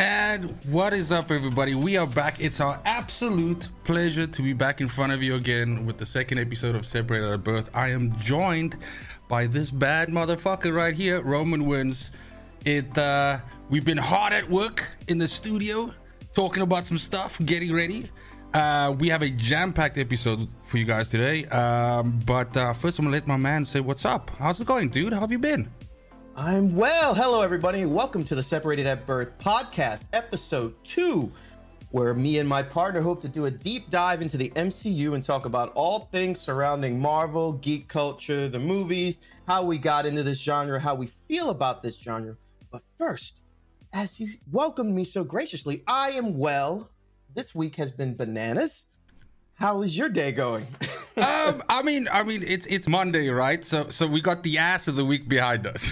And what is up, everybody? We are back. It's our absolute pleasure to be back in front of you again with the second episode of Separated at Birth. I am joined by this bad motherfucker right here, Roman Wins. It uh we've been hard at work in the studio talking about some stuff, getting ready. Uh, we have a jam-packed episode for you guys today. Um, but uh, first, I'm gonna let my man say what's up. How's it going, dude? How have you been? I'm well. Hello, everybody. Welcome to the Separated at Birth podcast, episode two, where me and my partner hope to do a deep dive into the MCU and talk about all things surrounding Marvel, geek culture, the movies, how we got into this genre, how we feel about this genre. But first, as you welcomed me so graciously, I am well. This week has been bananas. How is your day going? um, I mean, I mean, it's it's Monday, right? So so we got the ass of the week behind us.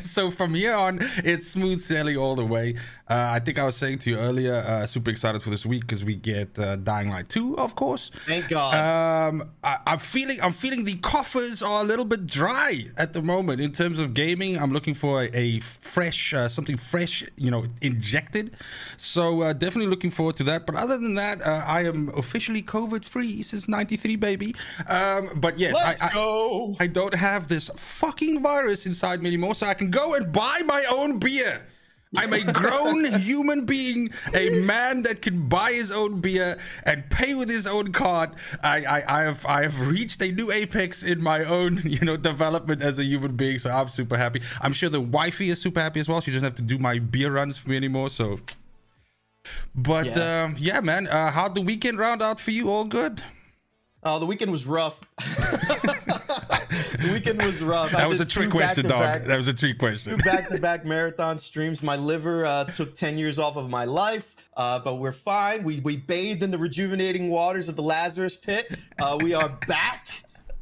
so from here on, it's smooth sailing all the way. Uh, I think I was saying to you earlier, uh, super excited for this week because we get uh, Dying Light 2, of course. Thank God. Um, I, I'm feeling, I'm feeling the coffers are a little bit dry at the moment in terms of gaming. I'm looking for a, a fresh, uh, something fresh, you know, injected. So uh, definitely looking forward to that. But other than that, uh, I am officially COVID free since '93, baby. Um, but yes, I, I. I don't have this fucking virus inside me anymore, so I can go and buy my own beer. I'm a grown human being, a man that can buy his own beer and pay with his own card. I, I, I have I have reached a new apex in my own, you know, development as a human being. So I'm super happy. I'm sure the wifey is super happy as well. She doesn't have to do my beer runs for me anymore. So, but Yeah. yeah, um, yeah man. Uh, how'd the weekend round out for you? All good. Oh, the weekend was rough. the weekend was rough. I That was a trick question, dog. back-to-back- That was a trick two question. back-to-back marathon streams. My liver uh, took 10 years off of my life, uh, but we're fine. We we bathed in the rejuvenating waters of the Lazarus pit. Uh, we are back.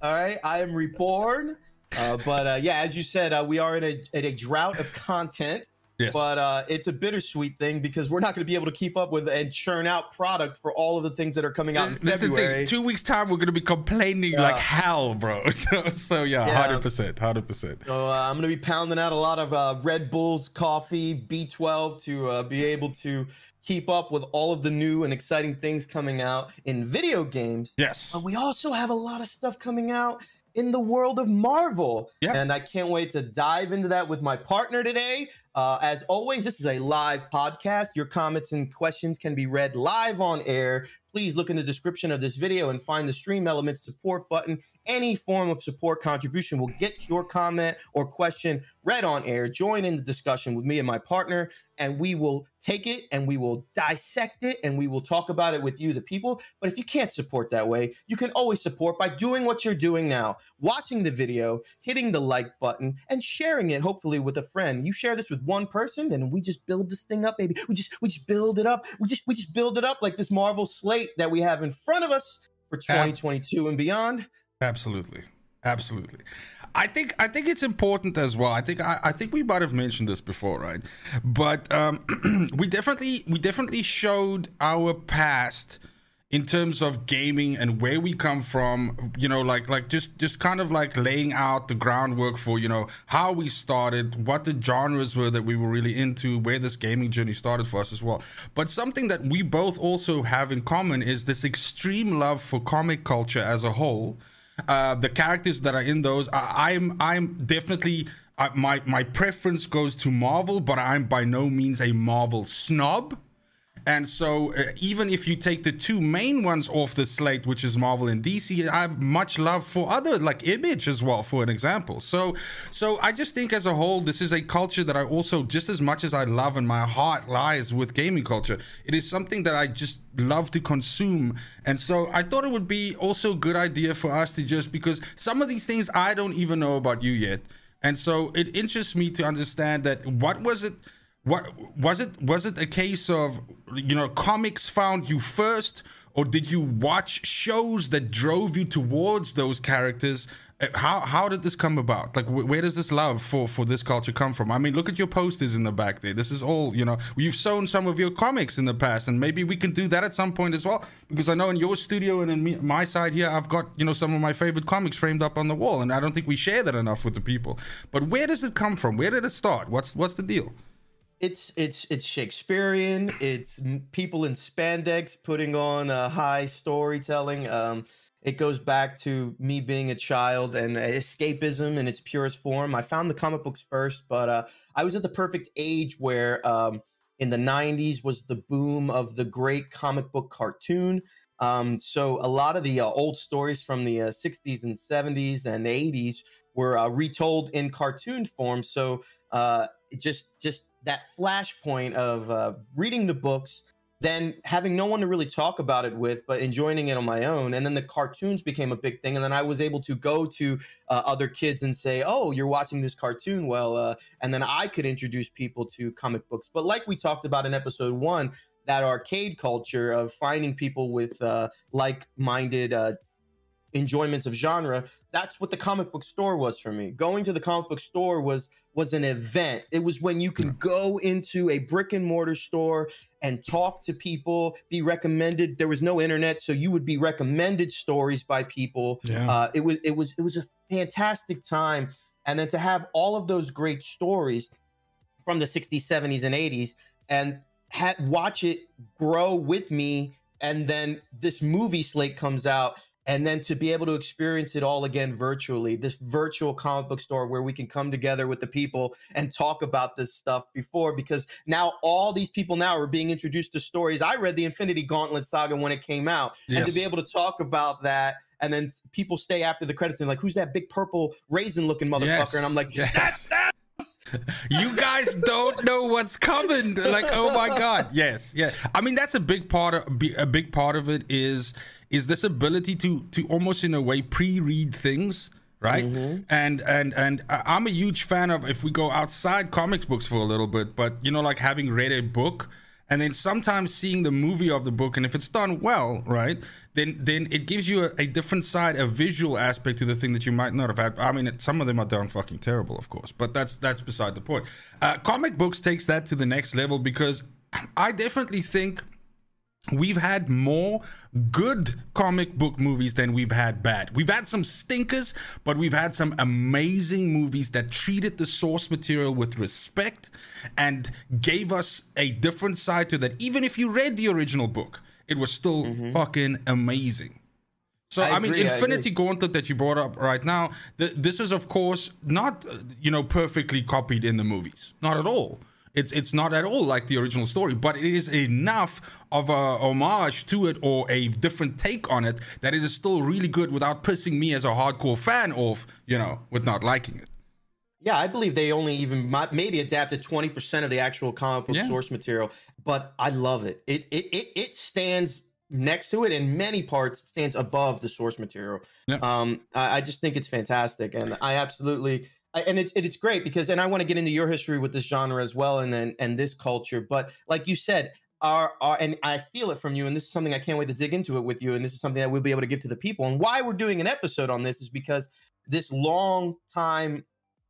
All right, I am reborn. Uh, but uh, yeah, as you said, uh, we are in a, in a drought of content. Yes. But uh, it's a bittersweet thing because we're not going to be able to keep up with and churn out product for all of the things that are coming out in That's the thing. Two weeks time, we're gonna be complaining like hell, bro. So, so yeah, Yeah. hundred percent, hundred percent. So uh, I'm going to be pounding out a lot of uh, Red Bulls, coffee, B12 to uh, be able to keep up with all of the new and exciting things coming out in video games. Yes. But we also have a lot of stuff coming out in the world of Marvel. Yeah. And I can't wait to dive into that with my partner today. Uh, as always, this is a live podcast. Your comments and questions can be read live on air. Please look in the description of this video and find the stream elements support button. Any form of support contribution will get your comment or question read on air. Join in the discussion with me and my partner, and we will take it and we will dissect it and we will talk about it with you, the people. But if you can't support that way, you can always support by doing what you're doing now watching the video, hitting the like button, and sharing it, hopefully, with a friend. You share this with one person, then we just build this thing up, baby. We just we just build it up. We just we just build it up like this Marvel slate that we have in front of us for 2022 and beyond. Absolutely. Absolutely. I think I think it's important as well. I think I, I think we might have mentioned this before, right? But um, we definitely we definitely showed our past in terms of gaming and where we come from. You know, like like just just kind of like laying out the groundwork for you know how we started, what the genres were that we were really into, where this gaming journey started for us as well. But something that we both also have in common is this extreme love for comic culture as a whole uh, the characters that are in those I, i'm i'm definitely uh, my my preference goes to marvel but i'm by no means a marvel snob and so uh, even if you take the two main ones off the slate which is marvel and dc i have much love for other like image as well for an example. So so i just think as a whole this is a culture that i also just as much as i love and my heart lies with gaming culture it is something that i just love to consume. And so i thought it would be also a good idea for us to just because some of these things i don't even know about you yet. And so it interests me to understand that what was it what was it was it a case of you know comics found you first or did you watch shows that drove you towards those characters? Uh, how how did this come about? Like wh- where does this love for for this culture come from? I mean look at your posters in the back there. This is all you know you've shown some of your comics in the past and maybe we can do that at some point as well because i know in your studio and in me, my side here i've got you know some of my favorite comics framed up on the wall and i don't think we share that enough with the people. But where does it come from? Where did it start? What's what's the deal it's it's it's Shakespearean. It's people in spandex putting on a high storytelling. Um, it goes back to me being a child and escapism in its purest form. I found the comic books first, but uh, I was at the perfect age where um, in the 90s was the boom of the great comic book cartoon. Um, so a lot of the uh, old stories from the uh, 60s and 70s and 80s were uh, retold in cartoon form. So uh, just just that flashpoint of uh, reading the books then having no one to really talk about it with, but enjoying it on my own. And then the cartoons became a big thing. And then I was able to go to uh, other kids and say, Oh, you're watching this cartoon. Well, uh, and then I could introduce people to comic books. But like we talked about in episode one, that arcade culture of finding people with uh, like minded uh, enjoyments of genre that's what the comic book store was for me. Going to the comic book store was was an event. It was when you can go into a brick and mortar store and talk to people be recommended. There was no internet so you would be recommended stories by people. Yeah. uh, it was it was it was a fantastic time. And then to have all of those great stories from the 60s 70s and 80s and ha- watch it grow with me and then this movie slate comes out and then to be able to experience it all again virtually this virtual comic book store where we can come together with the people and talk about this stuff before because now all these people now are being introduced to stories i read the infinity gauntlet saga when it came out yes. and to be able to talk about that and then people stay after the credits and like who's that big purple raisin looking motherfucker yes. and i'm like yes. that's that you guys don't know what's coming like oh my god yes yeah i mean that's a big part of a big part of it is is this ability to to almost in a way pre-read things right? Mm-hmm. and and and i'm a huge fan of if we go outside comics books for a little bit but you know like having read a book and then sometimes seeing the movie of the book and if it's done well right then then it gives you a, a, different side a visual aspect to the thing that you might not have had. I mean some of them are done fucking terrible of course but that's that's beside the point. Uh, comic books takes that to the next level because i definitely think we've had more good comic book movies than we've had bad. We've had some stinkers, but we've had some amazing movies that treated the source material with respect and gave us a different side to that. Even if you read the original book, it was still mm-hmm. fucking amazing. So I, I mean, Infinity I Gauntlet that you brought up right now, th- this is of course not uh, you know perfectly copied in the movies, not at all. It's it's not at all like the original story, but it is enough of a homage to it or a different take on it that it is still really good without pissing me as a hardcore fan off, you know, with not liking it. Yeah, I believe they only even maybe adapted twenty percent of the actual comic book yeah. source material, but I love it. It it it, it stands next to it in many parts stands above the source material. Yeah. Um, I, I just think it's fantastic, and I absolutely and it's it's great because and I want to get into your history with this genre as well and then and this culture but like you said our, our and I feel it from you and this is something I can't wait to dig into it with you and this is something that we'll be able to give to the people and why we're doing an episode on this is because this long time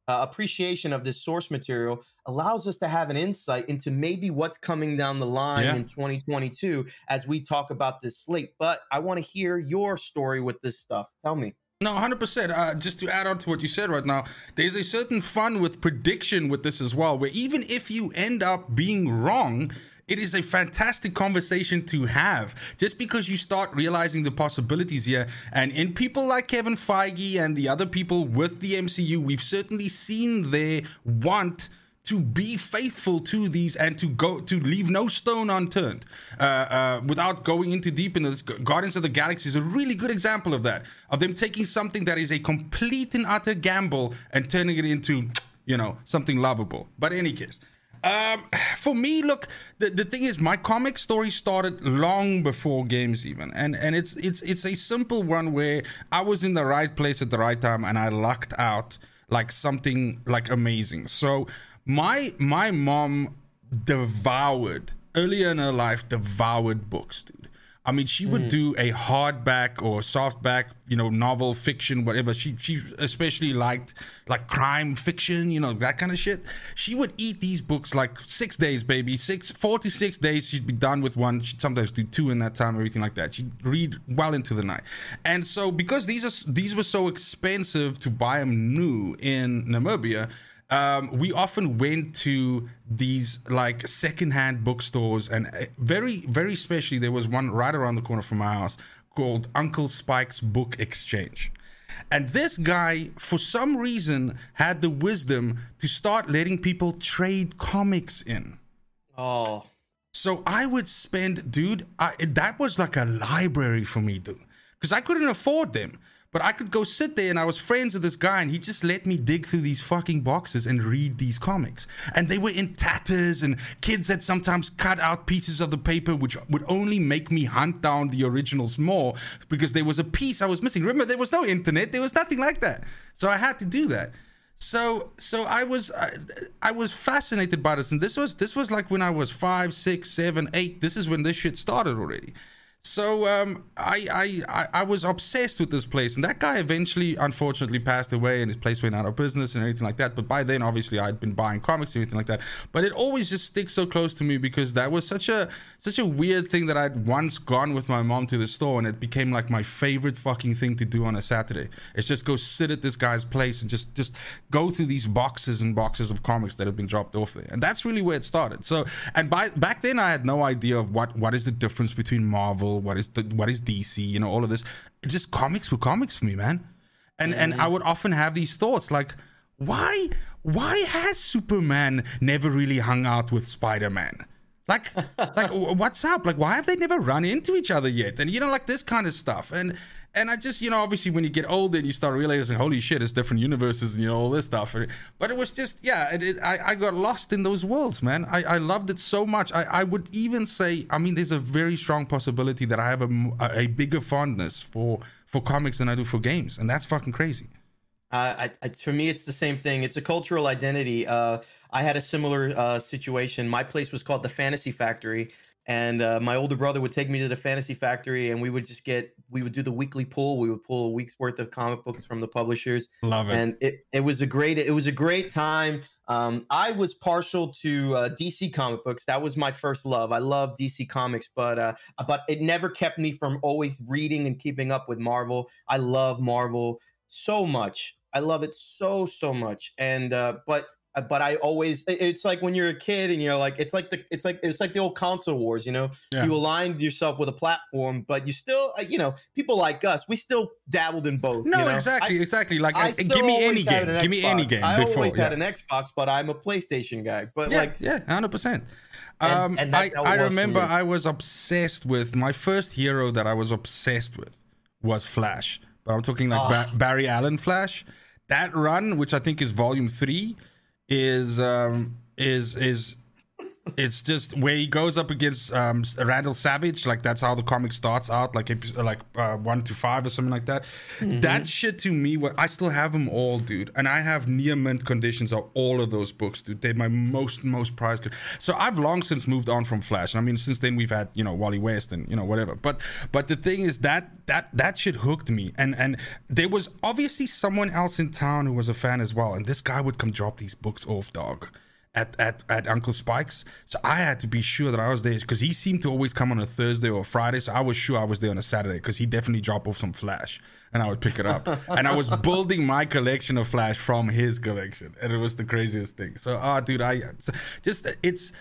uh, appreciation of this source material allows us to have an insight into maybe what's coming down the line yeah. in 2022 as we talk about this slate but I want to hear your story with this stuff tell me no, 100%. Uh, just to add on to what you said right now, there's a certain fun with prediction with this as well, where even if you end up being wrong, it is a fantastic conversation to have just because you start realizing the possibilities here. And in people like Kevin Feige and the other people with the MCU, we've certainly seen their want to be faithful to these and to go to leave no stone unturned. Uh, uh, without going into deep in this guardians of the galaxy is a really good example of that of them taking something that is a complete and utter gamble and turning it into you know something lovable. But in any case um, for me, look, the, the thing is, my comic story started long before games even, and and it's it's it's a simple one where I was in the right place at the right time, and I lucked out like something like amazing. So my my mom devoured earlier in her life devoured books, dude. I mean, she would mm. do a hardback or softback, you know, novel fiction, whatever. She she especially liked like crime fiction, you know, that kind of shit. She would eat these books like six days, baby, six, four to six days. She'd be done with one. She'd sometimes do two in that time, everything like that. She'd read well into the night. And so, because these are these were so expensive to buy them new in Namibia, um, we often went to these like secondhand bookstores, and uh, very, very especially, there was one right around the corner from my house called Uncle Spike's Book Exchange. And this guy, for some reason, had the wisdom to start letting people trade comics in. Oh. So I would spend, dude, I, that was like a library for me, dude. Because I couldn't afford them. But I could go sit there and I was friends with this guy and he just let me dig through these fucking boxes and read these comics. And they were in tatters and kids had sometimes cut out pieces of the paper which would only make me hunt down the originals more because there was a piece I was missing. Remember, there was no internet, there was nothing like that. So I had to do that. So so I was I, I was fascinated by this and this was this was like when I was five, six, seven, eight. This is when this shit started already. So um, I, I I was obsessed with this place, and that guy eventually, unfortunately, passed away, and his place went out of business and everything like that. But by then, obviously, I'd been buying comics and everything like that. But it always just sticks so close to me because that was such a such a weird thing that I'd once gone with my mom to the store, and it became like my favorite fucking thing to do on a Saturday. It's just go sit at this guy's place and just just go through these boxes and boxes of comics that have been dropped off there, and that's really where it started. So, and by back then, I had no idea of what what is the difference between Marvel Marvel, what is the what is DC, you know, all of this. It's just comics were comics for me, man. And mm-hmm. and I would often have these thoughts like, why why has Superman never really hung out with Spider-Man? Like, like what's up? Like, why have they never run into each other yet? And you know, like this kind of stuff. And and I just, you know, obviously when you get older and you start realizing, holy shit, it's different universes and you know all this stuff. But it was just, yeah, it, it, I, I got lost in those worlds, man. I, I loved it so much. I, I would even say, I mean, there's a very strong possibility that I have a, a bigger fondness for for comics than I do for games, and that's fucking crazy. Uh, I, I, for me, it's the same thing. It's a cultural identity. Uh, I had a similar uh, situation. My place was called the Fantasy Factory and uh, my older brother would take me to the fantasy factory and we would just get we would do the weekly pull we would pull a week's worth of comic books from the publishers. Love it. And it, it was a great it was a great time. Um, i was partial to uh, dc comic books. That was my first love. I love dc comics but uh, but it never kept me from always reading and keeping up with marvel. I love marvel so much. I love it so so much. And uh, but but I always it's like when you're a kid and you're like it's like the it's like it's like the old console wars you know yeah. you aligned yourself with a platform but you still uh, you know people like us we still dabbled in both no you know? exactly I, exactly like I, give me any game give me any game I before, always yeah. had an Xbox but I'm a PlayStation guy but yeah, like yeah 100 percent um, and I, I remember I was obsessed with my first hero that I was obsessed with was Flash but I'm talking like oh. ba- Barry Allen Flash that run which I think is volume three is um, is is it's just where he goes up against um, Vandal Savage. Like that's how the comic starts out, like like uh, one to five or something like that. Mm-hmm. That shit to me, what I still have them all, dude, and I have near mint conditions of all of those books, dude. They're my most most prized. So I've long since moved on from Flash. I mean, since then we've had you know Wally West and you know whatever. But but the thing is that that that shit hooked me, and and there was obviously someone else in town who was a fan as well, and this guy would come drop these books off, dog at, at, at Uncle Spike's. So I had to be sure that I was there because he seemed to always come on a Thursday or a Friday. So I was sure I was there on a Saturday because he definitely dropped off some Flash and I would pick it up. and I was building my collection of Flash from his collection. And it was the craziest thing. So, ah, oh, dude, I just, it's,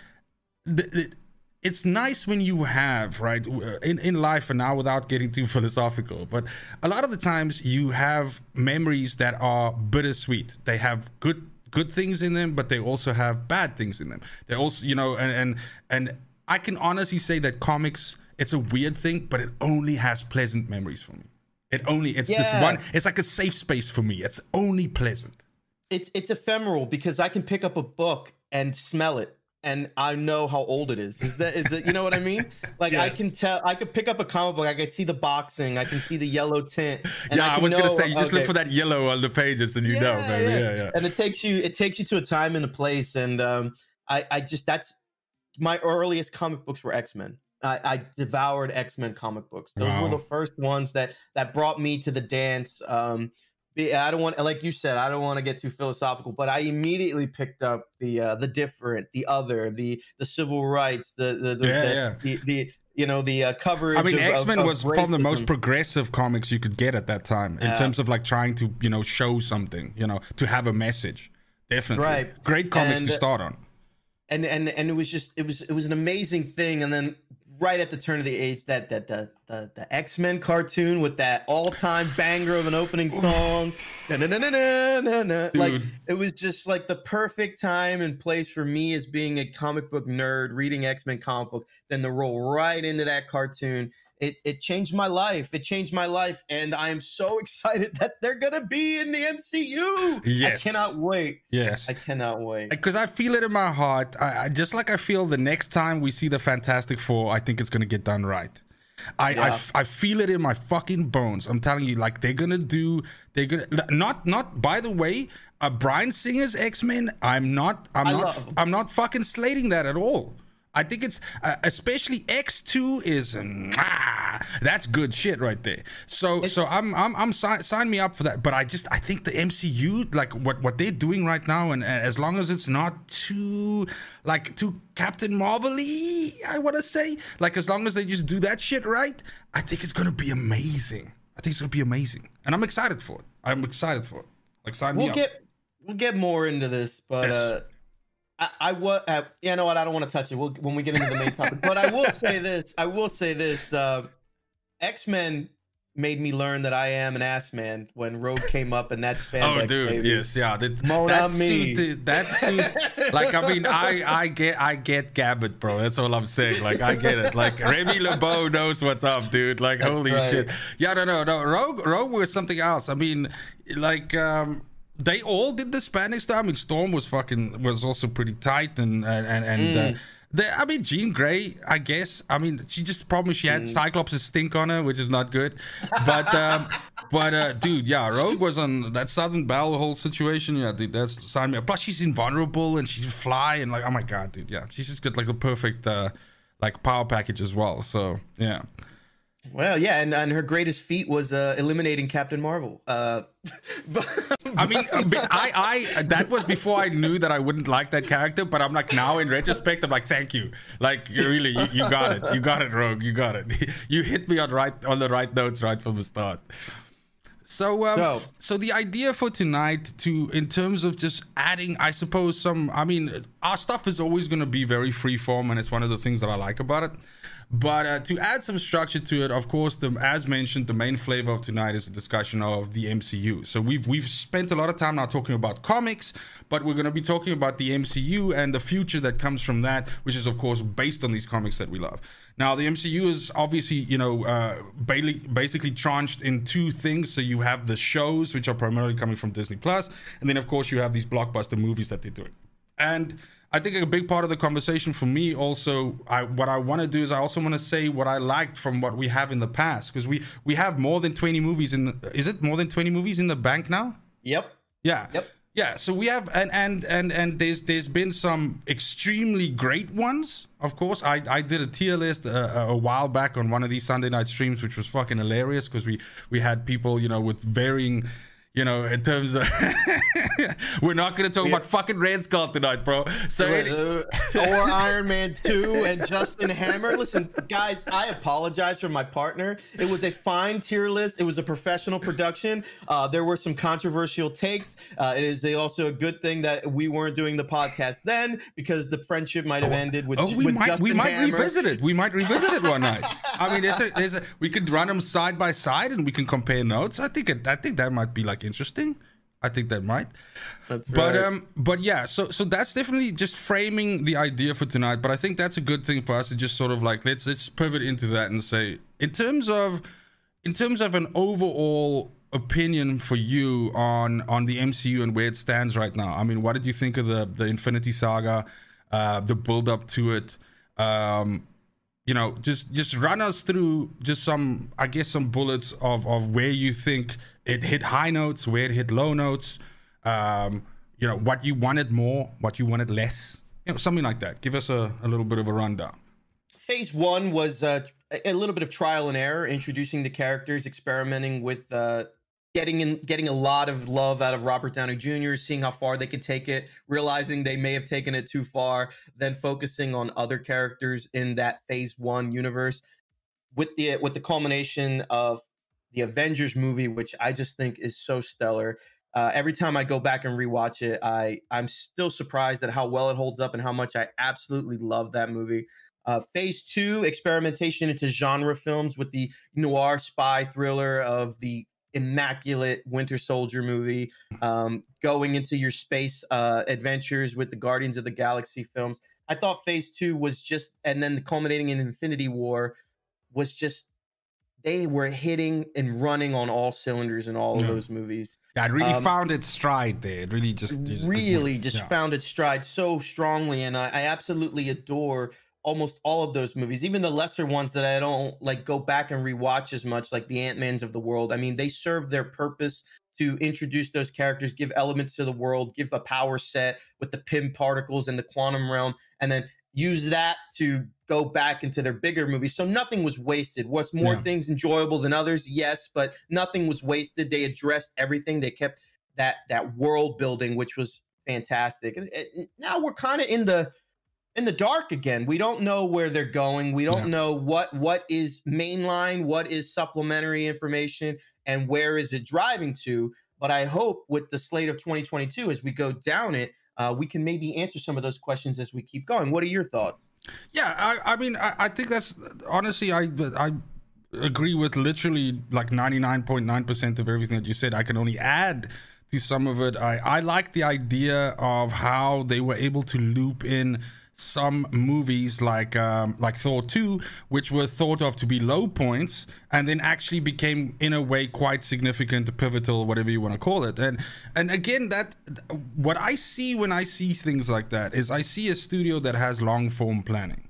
it's nice when you have right in, in life and now without getting too philosophical but a lot of the times you have memories that are bittersweet they have good good things in them, but they also have bad things in them. They also, you know, and and and I can honestly say that comics, it's a weird thing, but it only has pleasant memories for me. It only it's yeah. this one. It's like a safe space for me. It's only pleasant. It's it's ephemeral because I can pick up a book and smell it and I know how old it is. Is that is it? You know what I mean? Like yes. I can tell. I could pick up a comic book. I can see the boxing. I can see the yellow tint. yeah, I, I was know, gonna say you just okay. look for that yellow on the pages and you yeah, know, baby. Yeah. yeah, yeah. And it takes you. It takes you to a time and a place. And um, I, I just that's my earliest comic books were X Men. I, I, devoured X Men comic books. Those wow. were the first ones that that brought me to the dance. Um, I don't want, like you said, I don't want to get too philosophical, but I immediately picked up the uh, the different, the other, the the civil rights, the the the, yeah, the, yeah. the, the you know the uh, coverage. I mean, X Men was of the most progressive comics you could get at that time in yeah. terms of like trying to you know show something, you know, to have a message. definitely. Right. Great comics And- to start on. and and and it was just it was it was an amazing thing and then right at the turn of the age that that the the, the x-men cartoon with that all-time banger of an opening song. Like it was just like the perfect time and place for me as being a comic book nerd reading x-men comic book then to roll right into that cartoon it, it changed my life it changed my life and i am so excited that they're gonna be in the mcu Yes. i cannot wait Yes. i cannot wait because I feel it in my heart. I, I just like I feel the next time we see the Fantastic Four, I think it's gonna get done right. I, I Yeah. f- I feel it in my fucking bones. I'm telling you, like they're gonna do. They're gonna not not. By the way, uh, Bryan Singer's X Men. I'm not. I'm I not. love. I'm not fucking slating that at all. I think it's uh, especially X2 is mwah, that's good shit right there. So so I'm I'm I'm si- sign me up for that. But I just I think the MCU like what what they're doing right now and, and as long as it's not too like too Captain Marvel-y, I want to say like as long as they just do that shit right, I think it's gonna be amazing. I think it's gonna be amazing, and I'm excited for it. I'm excited for it. Like sign me we'll up. get we'll get more into this, but Yes. uh, I, I was uh, you know what I don't want to touch it. We'll, when we get into the main topic, but I will say this. I will say this. Uh, X Men made me learn that I am an ass man when Rogue came up and that spandex. Oh, dude, baby. yes, yeah. That, Mon that suit, is- that suit. like, I mean, I, I get, I get Gambit, bro. That's all I'm saying. Like, I get it. Like, Remy LeBeau knows what's up, dude. Like, holy right. shit. Yeah, no, no, no. Rogue, Rogue was something else. I mean, like, um, they all did the Spanish stuff. I mean, Storm was fucking was also pretty tight, and and and. and Mm. uh, the, I mean, Jean Grey, I guess. I mean, she just problem she Mm. had Cyclops' stink on her, which is not good. But, um, but uh, dude, yeah, Rogue was on that Southern Belle whole situation. Yeah, dude, that's signed me up. Plus, she's invulnerable and she can fly and like, oh my god, dude, yeah, she's just got like the perfect uh, like power package as well. So yeah, Well, yeah, and, and her greatest feat was uh, eliminating Captain Marvel. Uh, but, I mean, uh, I, I, that was before I knew that I wouldn't like that character. But I'm like now in retrospect, I'm like, thank you. Like, you really, you, you got it. You got it, Rogue. You got it. You hit me on right on the right notes right from the start. So, um, so, So- the idea for tonight, to in terms of just adding, I suppose some. I mean, our stuff is always going to be very freeform, and it's one of the things that I like about it. But uh, to add some structure to it, of course, the, as mentioned, the main flavor of tonight is a discussion of the MCU. So we've we've spent a lot of time now talking about comics, but we're going to be talking about the MCU and the future that comes from that, which is of course based on these comics that we love. Now, the MCU is obviously, you know, uh, ba- basically tranched in two things. So you have the shows, which are primarily coming from Disney Plus, and then of course you have these blockbuster movies that they're doing. And I think a big part of the conversation for me also, I, what I want to do is I also want to say what I liked from what we have in the past because we we have more than twenty movies in. Is it more than twenty movies in the bank now? yep. Yeah. Yep. Yeah, so we have and and and and there's there's been some extremely great ones. Of course, I I did a tier list uh, a, a while back on one of these Sunday night streams, which was fucking hilarious because we we had people you know with varying. You know, in terms of, we're not going to talk about fucking Red Skull tonight, bro. So, Uh, or Iron Man 2 and Justin Hammer. Listen, guys, I apologize for my partner. It was a fine tier list. It was a professional production. Uh, there were some controversial takes. Uh, it is also a good thing that we weren't doing the podcast then because the friendship might have ended with, Oh, we with might Justin we might Hammer. revisit it. We might revisit it one night. I mean, there's a, there's a, we could run them side by side and we can compare notes. I think it, I think that might be like interesting. I think that might. That's But right. um, but yeah, so so that's definitely just framing the idea for tonight. But I think that's a good thing for us to just sort of like let's let's pivot into that and say in terms of in terms of an overall opinion for you on on the MCU and where it stands right now. I mean, what did you think of the the Infinity Saga, uh, the build up to it? Um, you know, just just run us through just some, I guess, some bullets of of where you think it hit high notes, where it hit low notes. Um, you know, what you wanted more, what you wanted less. You know, something like that. Give us a, a little bit of a rundown. phase one was uh, a little bit of trial and error, introducing the characters, experimenting with uh, getting in, getting a lot of love out of Robert Downey Jr., seeing how far they can take it, realizing they may have taken it too far, then focusing on other characters in that phase one universe, with the with the culmination of the Avengers movie, which I just think is so stellar. Uh, every time I go back and rewatch it, I I'm still surprised at how well it holds up and how much I absolutely love that movie. Uh, phase two, experimentation into genre films with the noir spy thriller of the immaculate Winter Soldier movie, um, going into your space uh, adventures with the Guardians of the Galaxy films. I thought Phase Two was just, and then the culminating in Infinity War was just. They were hitting and running on all cylinders in all of Yeah. those movies. Yeah, it really Um, found its stride there. It really just it- it- really just yeah. found its stride so strongly and I, I absolutely adore almost all of those movies even the lesser ones that i don't like go back and rewatch as much like the ant-mans of the world i mean they serve their purpose to introduce those characters give elements to the world give a power set with the Pym particles and the quantum realm and then use that to go back into their bigger movies. So nothing was wasted. Was more Yeah. things enjoyable than others? Yes but nothing was wasted. They addressed everything. They kept that that world building which was fantastic. And, and now we're kind of in the in the dark again. We don't know where they're going. We don't Yeah. know what what is mainline what is supplementary information and where is it driving to? But i hope with the slate of 2022 as we go down it uh, we can maybe answer some of those questions as we keep going what are your thoughts Yeah, I, I mean, I, I think that's honestly, I I agree with literally like ninety nine point nine percent of everything that you said. I can only add to some of it. I I like the idea of how they were able to loop in some movies like um, like Thor 2, which were thought of to be low points, and then actually became in a way quite significant, pivotal, whatever you want to call it. And and again, that what I see when I see things like that is I see a studio that has long form planning.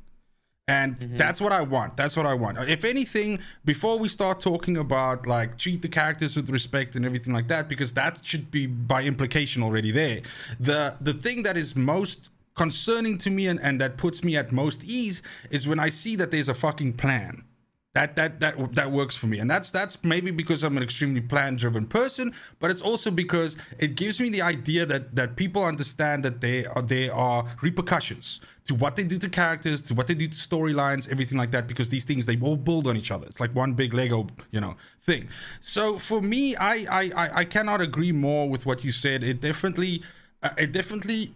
And that's what I want. That's what I want. If anything, before we start talking about like treat the characters with respect and everything like that, because that should be by implication already there. The the thing that is most concerning to me and, and that puts me at most ease is when I see that there's a fucking plan. That that that that works for me, and that's that's maybe because I'm an extremely plan-driven person, but it's also because it gives me the idea that that people understand that they are there are repercussions to what they do to characters, to what they do to storylines, everything like that. Because these things they all build on each other. It's like one big Lego, you know, thing. So for me, I I I, cannot agree more with what you said. It definitely uh, it definitely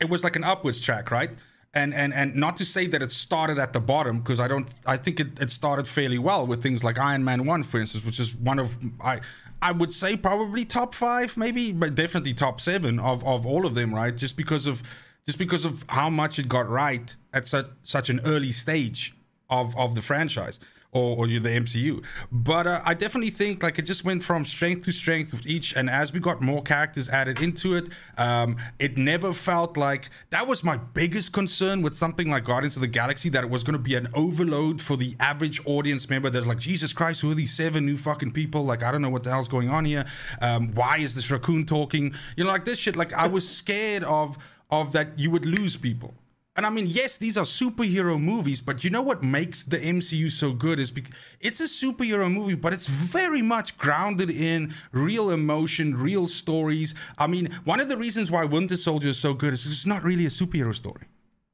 it was like an upwards track, right? And and and not to say that it started at the bottom because I don't. I think it, it started fairly well with things like Iron Man One, for instance, which is one of I I would say probably top five, maybe, but definitely top seven of of all of them, right? Just because of just because of how much it got right at such such an early stage of of the franchise or, or the MCU. But uh, I definitely think like it just went from strength to strength with each, and as we got more characters added into it, um, it never felt like that was my biggest concern with something like Guardians of the Galaxy that it was going to be an overload for the average audience member. That's like Jesus Christ, who are these seven new fucking people? Like I don't know what the hell's going on here. Um, why is this raccoon talking? You know, like this shit. Like I was scared of of that you would lose people. And I mean, yes, these are superhero movies, but you know what makes the MCU so good is because it's a superhero movie, but it's very much grounded in real emotion, real stories. I mean, one of the reasons why Winter Soldier is so good is it's not really a superhero story.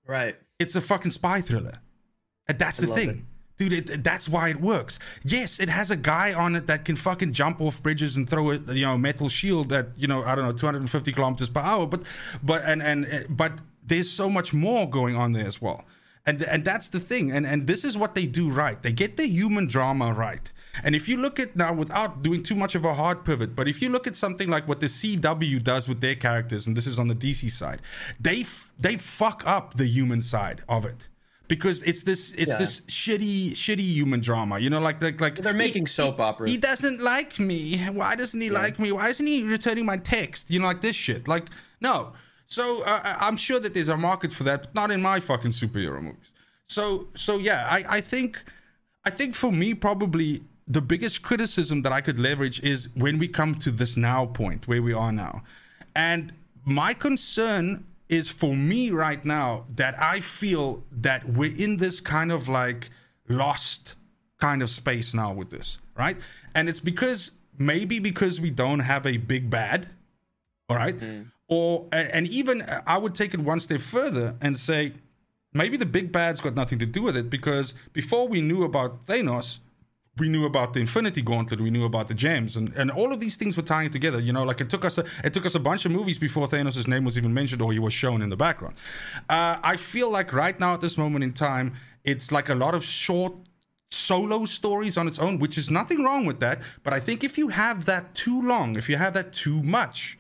right It's a fucking spy thriller. And that's the thing. it. Dude, it, that's why it works. Yes, it has a guy on it that can fucking jump off bridges and throw a you know metal shield at you know I don't know 250 kilometers per hour, but but and and but there's so much more going on there as well, and and that's the thing. And and this is what they do right. They get the human drama right. And if you look at now, without doing too much of a hard pivot, but if you look at something like what the CW does with their characters, and this is on the DC side, they f- they fuck up the human side of it because it's this it's Yeah. this shitty shitty human drama you know like like like They're making soap he, operas. he doesn't like me why doesn't he like me why isn't he returning my text you know like this shit like no so uh, i'm sure that there's a market for that but not in my fucking superhero movies so so yeah i i think i think for me probably the biggest criticism that i could leverage is when we come to this now point where we are now and my concern is for me right now that I feel that we're in this kind of like lost kind of space now with this, right? And it's because maybe because we don't have a big bad, all right? Or and even uh, I would take it one step further and say maybe the big bad's got nothing to do with it because before we knew about Thanos, we knew about the Infinity Gauntlet, we knew about the gems, and, and all of these things were tying together. You know, like it took us a, it took us a bunch of movies before Thanos' name was even mentioned or he was shown in the background. Uh, I feel like right now at this moment in time, it's like a lot of short solo stories on its own, which is nothing wrong with that. But I think if you have that too long, if you have that too much,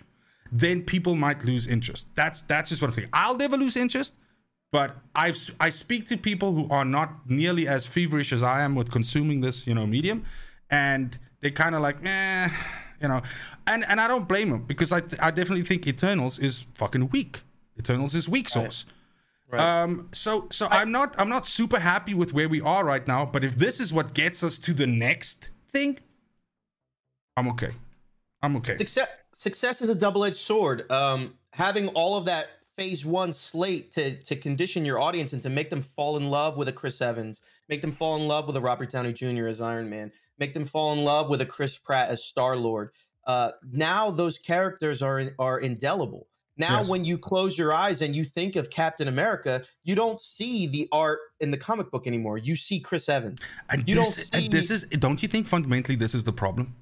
then people might lose interest. That's that's just what I'm thinking. I'll never lose interest but I've I speak to people who are not nearly as feverish as I am with consuming this, you know, medium, and they're kind of like, eh, you know, and and I don't blame them because I I definitely think Eternals is fucking weak. Eternals is weak sauce. Right. Right. Um, so so I, I'm not I'm not super happy with where we are right now. But if this is what gets us to the next thing, I'm okay. I'm okay. Success success is a double edged sword. Um, having all of that phase one slate to to condition your audience and to make them fall in love with a Chris Evans, make them fall in love with a Robert Downey Jr. as Iron Man, make them fall in love with a Chris Pratt as Star Lord. Uh, now those characters are are indelible. Now, yes. when you close your eyes and you think of Captain America, you don't see the art in the comic book anymore. You see Chris Evans. And you this, don't see. this is. Don't you think fundamentally this is the problem?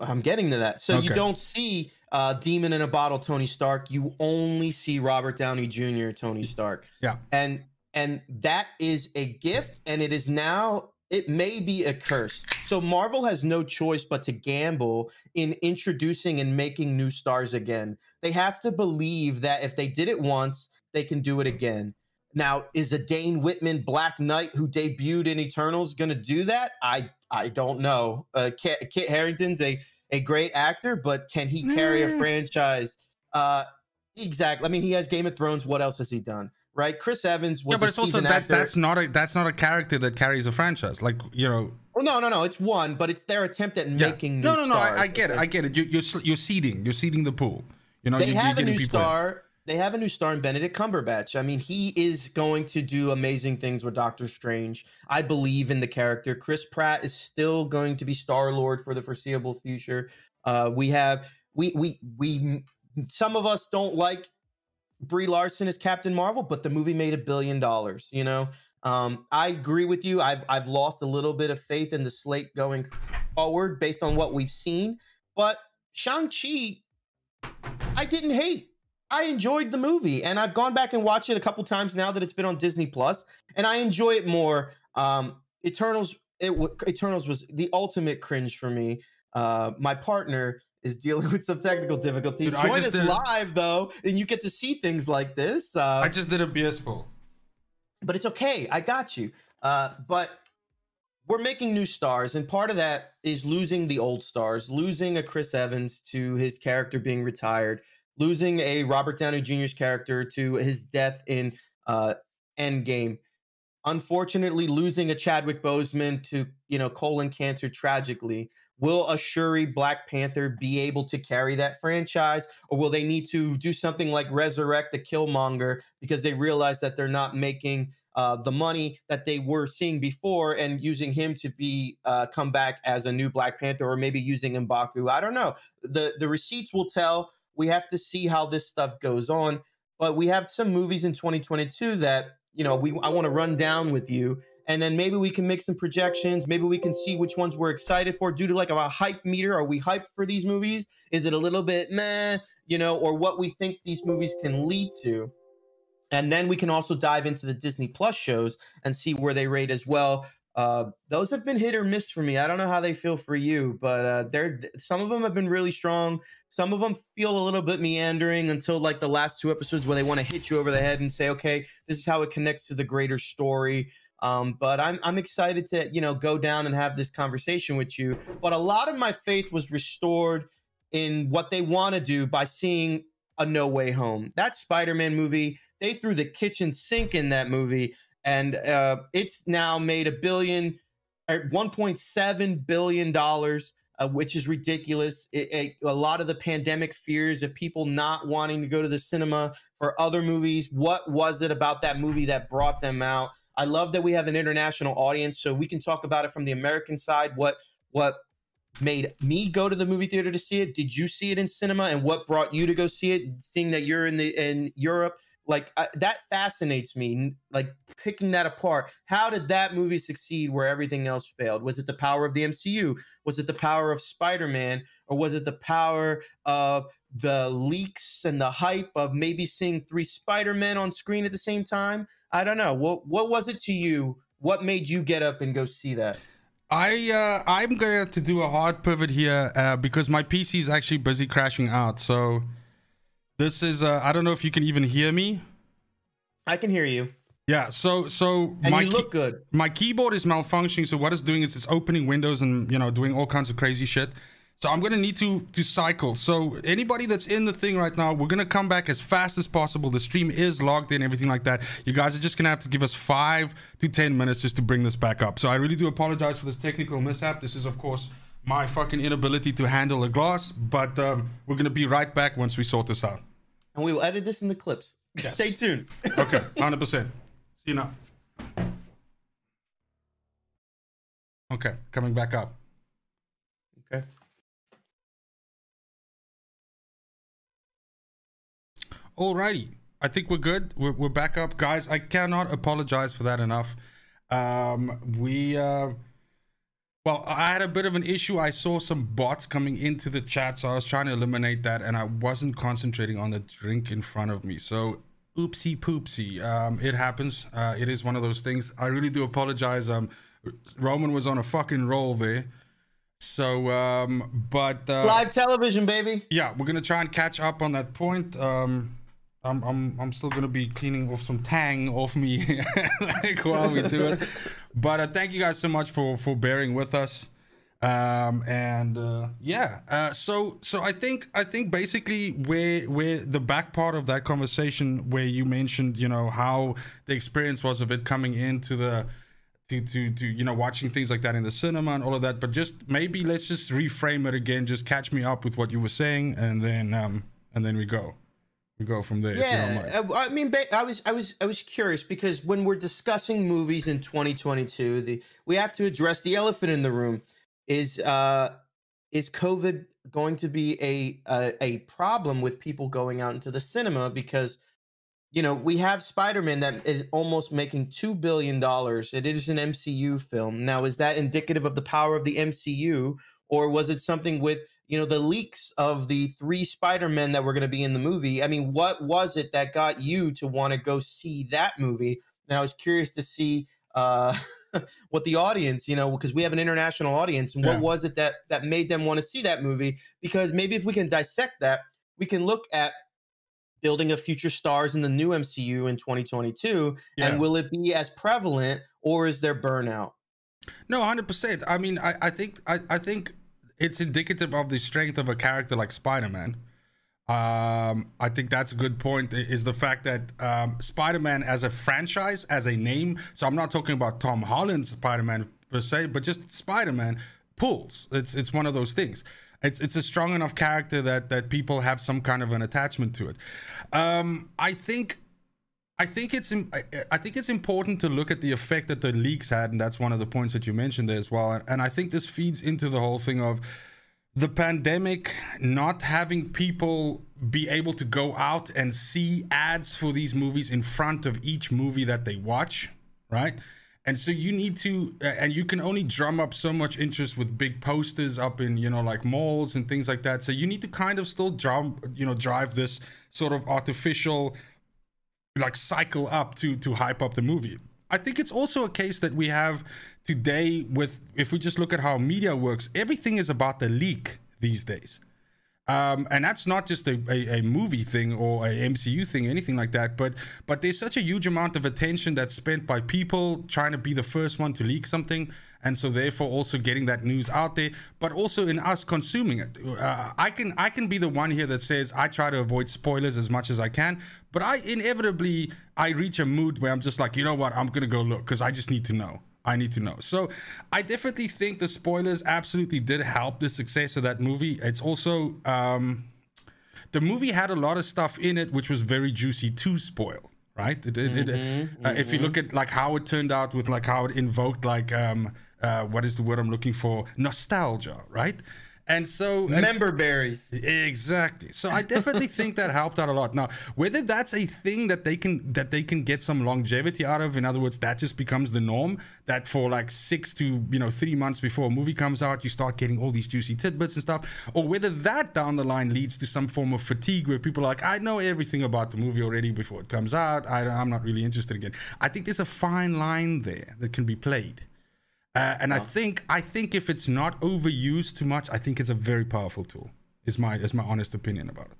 I'm getting to that. So okay. you don't see uh, Demon in a Bottle Tony Stark. You only see Robert Downey Jr. Tony Stark. Yeah. And and that is a gift, and it is now it may be a curse. So Marvel has no choice but to gamble in introducing and making new stars again. They have to believe that if they did it once, they can do it again. Now, is a Dane Whitman Black Knight who debuted in Eternals going to do that? I I don't know. Uh, Kit, Kit Harington's a a great actor, but can he carry a franchise? Uh, exactly. I mean, he has Game of Thrones. What else has he done? Right? Chris Evans was. Yeah, but it's also that actor. that's not a that's not a character that carries a franchise. Like you know. Well, no, no, no. It's one, but it's their attempt at yeah. making. no, no, no. I, I, get it. I get it. You, are you're, you're seeding. You're seeding the pool. You know, they you, have a new star they have a new star in Benedict Cumberbatch. I mean, he is going to do amazing things with Doctor Strange. I believe in the character. Chris Pratt is still going to be Star Lord for the foreseeable future. Uh, we have we we we some of us don't like Brie Larson as Captain Marvel, but the movie made a billion dollars. You know, um, I agree with you. I've I've lost a little bit of faith in the slate going forward based on what we've seen, but Shang Chi, I didn't hate. I enjoyed the movie, and I've gone back and watched it a couple times now that it's been on Disney Plus, and I enjoy it more. Um, Eternals, it Eternals was the ultimate cringe for me. Uh, my partner is dealing with some technical difficulties. Dude, Join us did... live though, and you get to see things like this. Uh, I just did a BS poll, but it's okay. I got you. Uh, but we're making new stars, and part of that is losing the old stars, losing a Chris Evans to his character being retired losing a Robert Downey Jr.'s character to his death in uh, Endgame. Unfortunately, losing a Chadwick Boseman to you know colon cancer tragically. Will a Shuri Black Panther be able to carry that franchise, or will they need to do something like resurrect the Killmonger because they realize that they're not making uh, the money that they were seeing before and using him to be uh, come back as a new Black Panther, or maybe using Mbaku? I don't know. the The receipts will tell we have to see how this stuff goes on. But we have some movies in 2022 that you know we I want to run down with you, and then maybe we can make some projections. Maybe we can see which ones we're excited for due to like a hype meter. Are we hyped for these movies? Is it a little bit meh, you know, or what we think these movies can lead to? And then we can also dive into the Disney Plus shows and see where they rate as well. Uh, those have been hit or miss for me. I don't know how they feel for you, but uh, they're some of them have been really strong. Some of them feel a little bit meandering until like the last two episodes where they want to hit you over the head and say, okay, this is how it connects to the greater story. Um, but I'm I'm excited to you know go down and have this conversation with you. But a lot of my faith was restored in what they want to do by seeing a No Way Home. That Spider-Man movie, they threw the kitchen sink in that movie and uh, it's now made a billion, or er, 1.7 billion dollars, uh, which is ridiculous. It, it, a lot of the pandemic fears of people not wanting to go to the cinema for other movies. What was it about that movie that brought them out? I love that we have an international audience, so we can talk about it from the American side. What what made me go to the movie theater to see it? Did you see it in cinema? And what brought you to go see it? Seeing that you're in the in Europe, like I, that fascinates me like picking that apart. How did that movie succeed where everything else failed? Was it the power of the mcu was it the power of spider-man? Or was it the power of the leaks and the hype of maybe seeing three spider-men on screen at the same time? I don't know. What what was it to you? What made you get up and go see that? I uh, I'm to have to do a hard pivot here uh, because my PC is actually busy crashing out. So this is uh, I don't know if you can even hear me. I can hear you. Yeah, so so And my you look good. my keyboard is malfunctioning. So what it's doing is it's opening windows and you know doing all kinds of crazy shit. So I'm gonna need to to cycle. So anybody that's in the thing right now, we're gonna come back as fast as possible. The stream is logged in, everything like that. You guys are just gonna have to give us five to ten minutes just to bring this back up. So I really do apologize for this technical mishap. This is of course my fucking inability to handle a glass, but um, we're gonna be right back once we sort this out. And we will edit this in the clips. Yes. Stay tuned. Okay, hundred percent. See you now. Okay, coming back up. okay. Alrighty, I think we're good. We're, we're back up, guys. I cannot apologize for that enough. Um, we, uh, well, I had a bit of an issue. I saw some bots coming into the chat, so I was trying to eliminate that, and I wasn't concentrating on the drink in front of me. So, oopsie poopsie. Um, it happens. Uh, it is one of those things. I really do apologize. Um, Roman was on a fucking roll there. So, um, but uh, Live television, baby. yeah, we're gonna try and catch up on that point. Um, I'm I'm I'm still gonna be cleaning off some tang off me like while we do it. But uh, thank you guys so much for for bearing with us. Um, and uh, yeah, uh, so so I think I think basically where where the back part of that conversation where you mentioned you know how the experience was of it coming into the to to to you know watching things like that in the cinema and all of that. But just maybe let's just reframe it again. Just catch me up with what you were saying and then um and then we go we go from there if you don't mind. Yeah, uh, I mean, I was, I was, I was curious because when we're discussing movies in 2022, the we have to address the elephant in the room. Is uh, is COVID going to be a a, a problem with people going out into the cinema? Because you know we have Spider-Man that is almost making two billion dollars. It is an MCU film. Now, is that indicative of the power of the MCU, or was it something with you know the leaks of the three spider-men that were going to be in the movie i mean what was it that got you to want to go see that movie? And i was curious to see uh what the audience you know because we have an international audience and what was it that that made them want to see that movie? Because maybe if we can dissect that we can look at building of future stars in the new mcu in 2022 Yeah. and will it be as prevalent or is there burnout? No 100% i mean i i think i i think it's indicative of the strength of a character like spider-man. Um i think that's a good point is the fact that um spider-man as a franchise as a name so i'm not talking about tom holland's spider-man per se but just spider-man pulls. It's it's one of those things. It's it's a strong enough character that that people have some kind of an attachment to it. Um i think I think it's I, think it's important to look at the effect that the leaks had, and that's one of the points that you mentioned there as well. And, I think this feeds into the whole thing of the pandemic not having people be able to go out and see ads for these movies in front of each movie that they watch, right? And so you need to, and you can only drum up so much interest with big posters up in, you know, like malls and things like that. So you need to kind of still drum, you know, drive this sort of artificial like cycle up to to hype up the movie. I think it's also a case that we have today with if we just look at how media works, everything is about the leak these days. Um, and that's not just a, a, a movie thing or a MCU thing, anything like that. But but there's such a huge amount of attention that's spent by people trying to be the first one to leak something, and so therefore also getting that news out there. But also in us consuming it, uh, I can I can be the one here that says I try to avoid spoilers as much as I can. But I inevitably I reach a mood where I'm just like, you know what, I'm gonna go look because I just need to know. I need to know. So I definitely think the spoilers absolutely did help the success of that movie. It's also um, the movie had a lot of stuff in it which was very juicy to spoil. Right? It, it, it, uh, If you look at like how it turned out with like how it invoked like um, uh, what is the word I'm looking for? Nostalgia, right? And so member berries. Exactly. So I definitely think that helped out a lot. Now, whether that's a thing that they can that they can get some longevity out of, in other words, that just becomes the norm, that for like six to you know three months before a movie comes out, you start getting all these juicy tidbits and stuff, or whether that down the line leads to some form of fatigue where people are like, I know everything about the movie already before it comes out. I, I'm not really interested again. I think there's a fine line there that can be played. Uh, and I think I think if it's not overused too much, I think it's a very powerful tool. Is my is my honest opinion about it.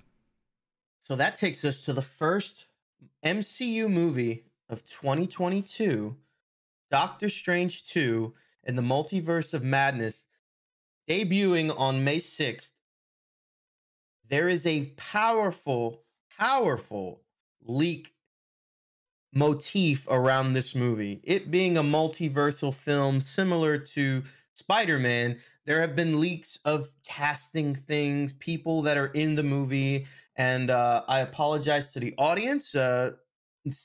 So that takes us to the first MCU movie of 2022, Doctor Strange 2 and the Multiverse of Madness, debuting on May 6th. There is a powerful, powerful leak motif around this movie. It being a multiversal film similar to Spider Man, there have been leaks of casting things, people that are in the movie. And uh, I apologize to the audience. Uh,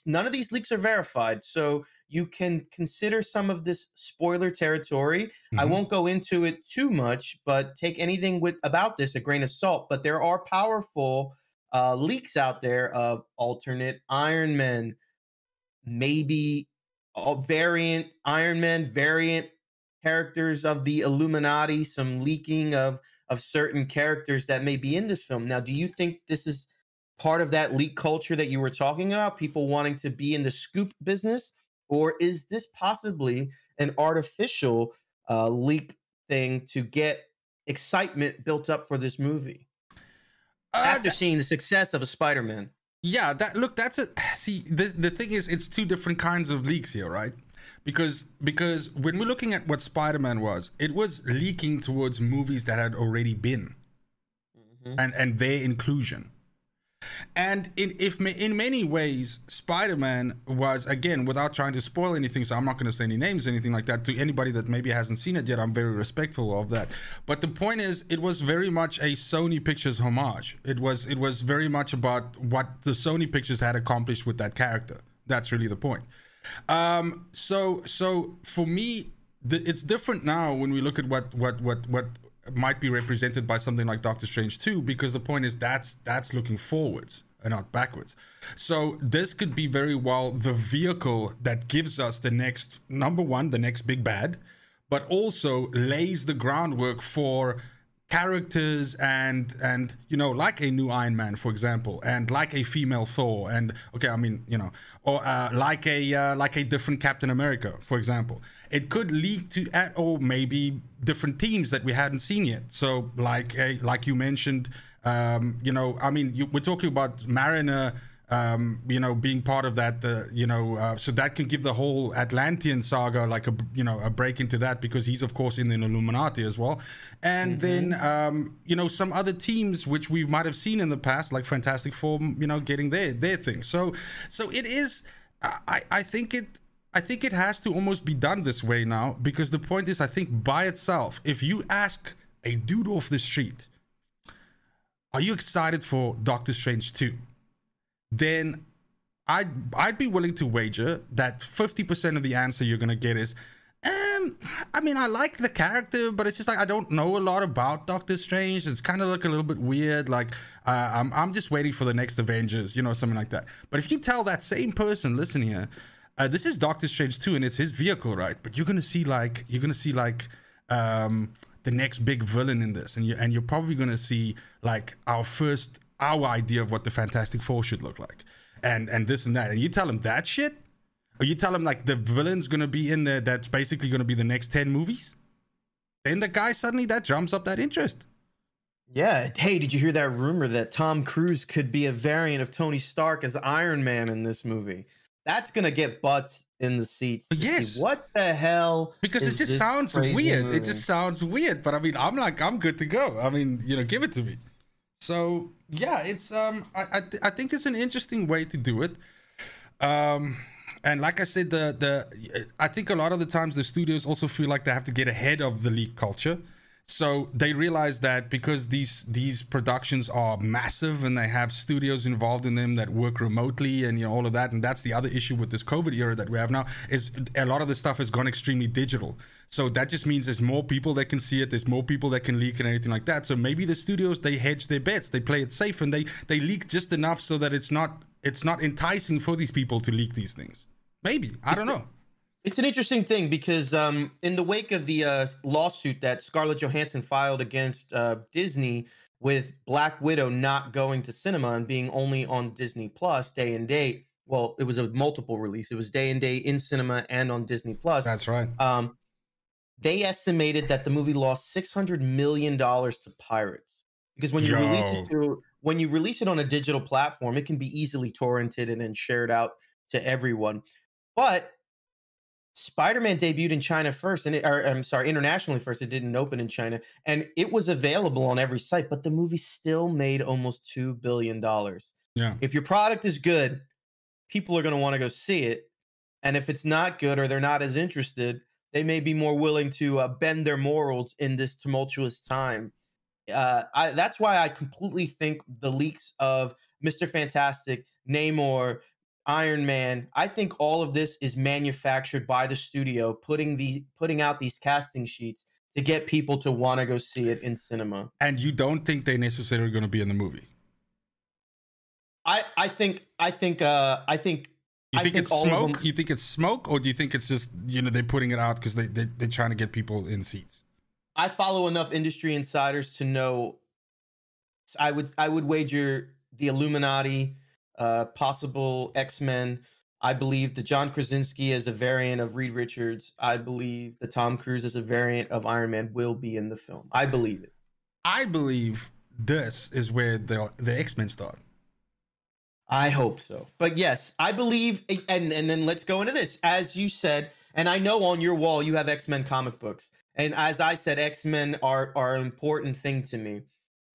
none of these leaks are verified. So you can consider some of this spoiler territory. Mm-hmm. I won't go into it too much, but take anything with about this a grain of salt. But there are powerful uh, leaks out there of alternate Iron Men, maybe a variant Iron Man, variant characters of the Illuminati, some leaking of of certain characters that may be in this film. Now, do you think this is part of that leak culture that you were talking about, people wanting to be in the scoop business, or is this possibly an artificial uh, leak thing to get excitement built up for this movie uh, after seeing the success of a Spider-Man? Yeah, that look, that's a see. The the thing is, it's two different kinds of leaks here, right? Because because when we're looking at what Spider-Man was, it was leaking towards movies that had already been, mm-hmm. and and their inclusion. And in if in many ways, Spider-Man was again without trying to spoil anything. So I'm not going to say any names, anything like that to anybody that maybe hasn't seen it yet. I'm very respectful of that. But the point is, it was very much a Sony Pictures homage. It was it was very much about what the Sony Pictures had accomplished with that character. That's really the point. Um, so so for me, the, it's different now when we look at what what what what might be represented by something like Doctor Strange 2 because the point is that's that's looking forwards and not backwards. So this could be very well the vehicle that gives us the next number one, the next big bad, but also lays the groundwork for characters and and you know like a new Iron Man for example and like a female Thor and okay I mean you know or uh, like a uh, like a different Captain America for example. It could lead to at or maybe different teams that we hadn't seen yet. So like a, like you mentioned um, you know I mean you, we're talking about Mariner um, you know, being part of that, uh, you know, uh, so that can give the whole Atlantean saga like a, you know, a break into that because he's of course in the Illuminati as well, and mm-hmm. then um, you know some other teams which we might have seen in the past like Fantastic Four, you know, getting their their thing. So so it is. I I think it. I think it has to almost be done this way now because the point is, I think by itself, if you ask a dude off the street, are you excited for Doctor Strange 2? Then I'd I'd be willing to wager that 50% of the answer you're gonna get is um, I mean, I like the character, but it's just like I don't know a lot about Doctor Strange. It's kind of like a little bit weird. Like uh, I'm, I'm just waiting for the next Avengers, you know, something like that. But if you tell that same person, listen here, uh, this is Doctor Strange 2 and it's his vehicle, right? But you're gonna see like you're gonna see like um the next big villain in this, and you and you're probably gonna see like our first our idea of what the Fantastic Four should look like and and this and that, and you tell them that shit, or you tell them like the villain's gonna be in there, that's basically gonna be the next ten movies, then the guy suddenly that jumps up that interest. Yeah. Hey, did you hear that rumor that Tom Cruise could be a variant of Tony Stark as Iron Man in this movie? That's gonna get butts in the seats. Yes. What the hell? Because it just sounds weird. Movie? It just sounds weird. But I mean, I'm like, I'm good to go. I mean, you know, give it to me. So yeah, it's um, I I, th- I think it's an interesting way to do it. Um, and like I said, the the I think a lot of the times the studios also feel like they have to get ahead of the leak culture. So they realize that because these these productions are massive and they have studios involved in them that work remotely and you know all of that, and that's the other issue with this COVID era that we have now is a lot of the stuff has gone extremely digital. So that just means there's more people that can see it, there's more people that can leak and anything like that. So maybe the studios they hedge their bets, they play it safe, and they they leak just enough so that it's not it's not enticing for these people to leak these things. Maybe I don't know. It's an interesting thing because um, in the wake of the uh, lawsuit that Scarlett Johansson filed against uh, Disney with Black Widow not going to cinema and being only on Disney Plus day and date. Well, it was a multiple release. It was day and day in cinema and on Disney Plus. That's right. Um, they estimated that the movie lost six hundred million dollars to pirates because when you Yo. release it to when you release it on a digital platform, it can be easily torrented and then shared out to everyone. But Spider-Man debuted in China first, and it, or I'm sorry, internationally first. It didn't open in China, and it was available on every site. But the movie still made almost two billion dollars. Yeah. If your product is good, people are going to want to go see it, and if it's not good or they're not as interested, they may be more willing to uh, bend their morals in this tumultuous time. Uh, I, that's why I completely think the leaks of Mister Fantastic, Namor, Iron Man. I think all of this is manufactured by the studio, putting the putting out these casting sheets to get people to want to go see it in cinema. And you don't think they're necessarily going to be in the movie? I I think I think uh I think You think, think it's smoke? them- You think it's smoke, or do you think it's just you know they're putting it out because they, they they're trying to get people in seats? I follow enough industry insiders to know. I would I would wager the Illuminati, uh, possible X Men. I believe the John Krasinski as a variant of Reed Richards. I believe the Tom Cruise as a variant of Iron Man will be in the film. I believe it. I believe this is where the the X Men start. I hope so. But yes, I believe and and then let's go into this. As you said, and I know on your wall you have X-Men comic books. And as I said, X-Men are are an important thing to me.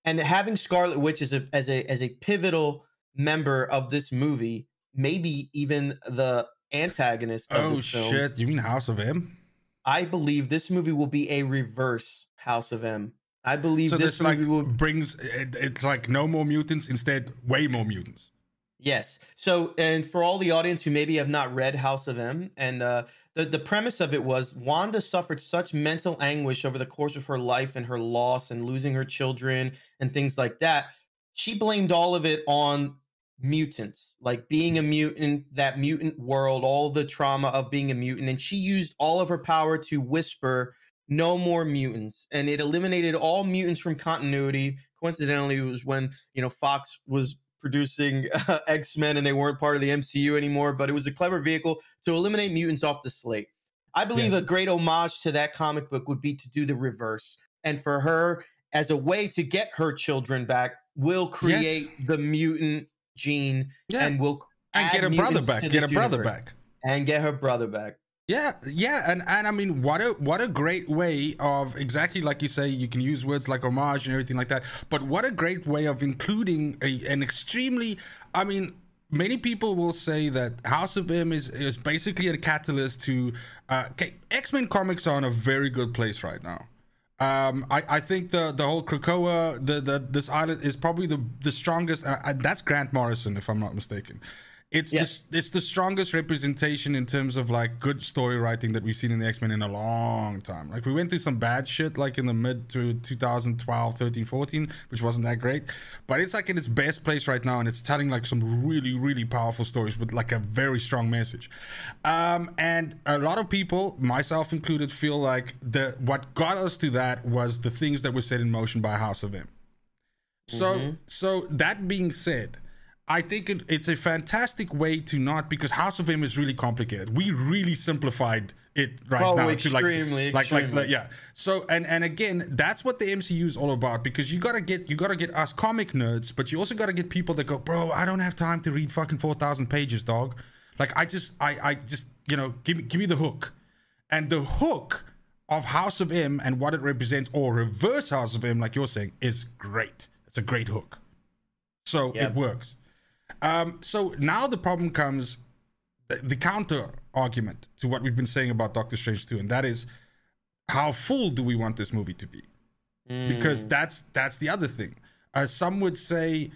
And having Scarlet Witch as a as a as a pivotal member of this movie, maybe even the antagonist of Oh this film, shit! You mean House of M? I believe this movie will be a reverse House of M. I believe So this this like movie will brings it, it's like no more mutants, instead way more mutants. Yes. So, and for all the audience who maybe have not read House of M, and uh, the the premise of it was Wanda suffered such mental anguish over the course of her life and her loss and losing her children and things like that. She blamed all of it on mutants, like being a mutant, that mutant world, all the trauma of being a mutant, and she used all of her power to whisper. No more mutants, and it eliminated all mutants from continuity. Coincidentally, it was when you know Fox was producing uh, X Men and they weren't part of the MCU anymore, but it was a clever vehicle to eliminate mutants off the slate. I believe Yes. a great homage to that comic book would be to do the reverse. And for her, as a way to get her children back, will create the mutant gene Yeah, and will and get her brother back. Get her brother universe. back. and get her brother back. Yeah, yeah, and and I mean, what a what a great way of exactly like you say, you can use words like homage and everything like that. But what a great way of including a, an extremely, I mean, many people will say that House of M is is basically a catalyst to. Uh, X Men comics are in a very good place right now. Um, I, I think the the whole Krakoa, the, the this island is probably the the strongest. Uh, that's Grant Morrison, if I'm not mistaken. It's Yes. the, it's the strongest representation in terms of like good story writing that we've seen in the X Men in a long time. Like we went through some bad shit like in the mid to 2012, 13, 14, which wasn't that great. But it's like in its best place right now, and it's telling like some really really powerful stories with like a very strong message. Um, and a lot of people, myself included, feel like the what got us to that was the things that were set in motion by House of M. So, so that being said, I think it, it's a fantastic way to not because House of M is really complicated. We really simplified it right Oh, now extremely, to like, like, like, like, yeah. So, and and again, that's what the MCU is all about because you gotta get you gotta get us comic nerds, but you also gotta get people that go, bro, I don't have time to read fucking four thousand pages, dog. Like, I just, I, I just, you know, give me, give me the hook, and the hook of House of M and what it represents, or reverse House of M, like you're saying, is great. It's a great hook. So Yeah. it works. Um, so now the problem comes the, the counter argument to what we've been saying about Doctor Strange 2, and that is how full do we want this movie to be? because Mm. that's that's the other thing. Uh, some would say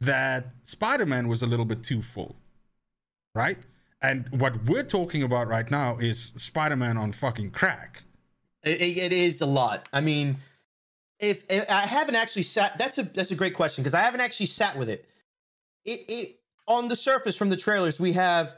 that Spider-Man was a little bit too full, right? And what we're talking about right now is Spider-Man on fucking crack. It, it- it is a lot. I mean, if, if I haven't actually sat, that's a that's a great question because I haven't actually sat with it. It it on the surface from the trailers we have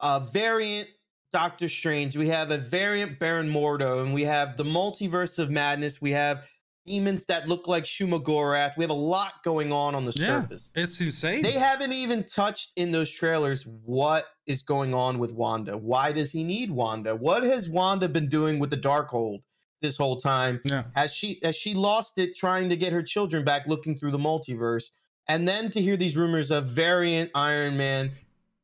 a variant Doctor Strange, we have a variant Baron Mordo, and we have the multiverse of madness. We have demons that look like Shuma-Gorath. We have a lot going on on the surface. It's insane. They haven't even touched in those trailers what is going on with Wanda. Why does he need Wanda? What has Wanda been doing with the Darkhold this whole time? yeah. Has she has she lost it trying to get her children back looking through the multiverse? And then to hear these rumors of variant Iron Man,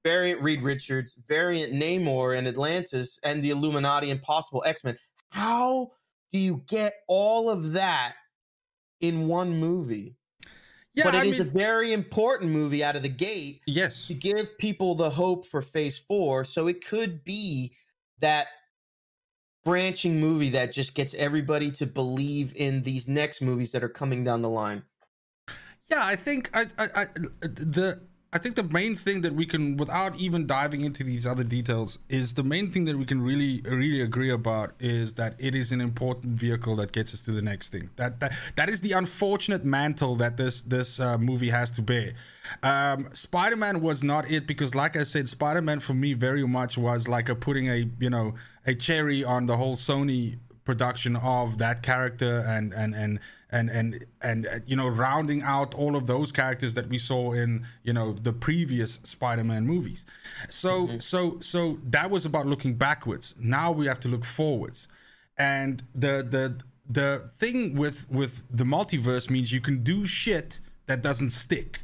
variant Reed Richards, variant Namor and Atlantis and the Illuminati and possible X-Men. How do you get all of that in one movie? Yeah, but it I is mean, a very important movie out of the gate yes. to give people the hope for phase four. So it could be that branching movie that just gets everybody to believe in these next movies that are coming down the line. Yeah, I think I, I, I the I think the main thing that we can, without even diving into these other details, is the main thing that we can really really agree about is that it is an important vehicle that gets us to the next thing. That that that is the unfortunate mantle that this this uh, movie has to bear. Um, Spider-Man was not it because, like I said, Spider-Man for me very much was like a putting a you know a cherry on the whole Sony production of that character and and and and and and uh, you know rounding out all of those characters that we saw in you know the previous Spider-Man movies. So so so that was about looking backwards. Now we have to look forwards. And the the the thing with with the multiverse means you can do shit that doesn't stick.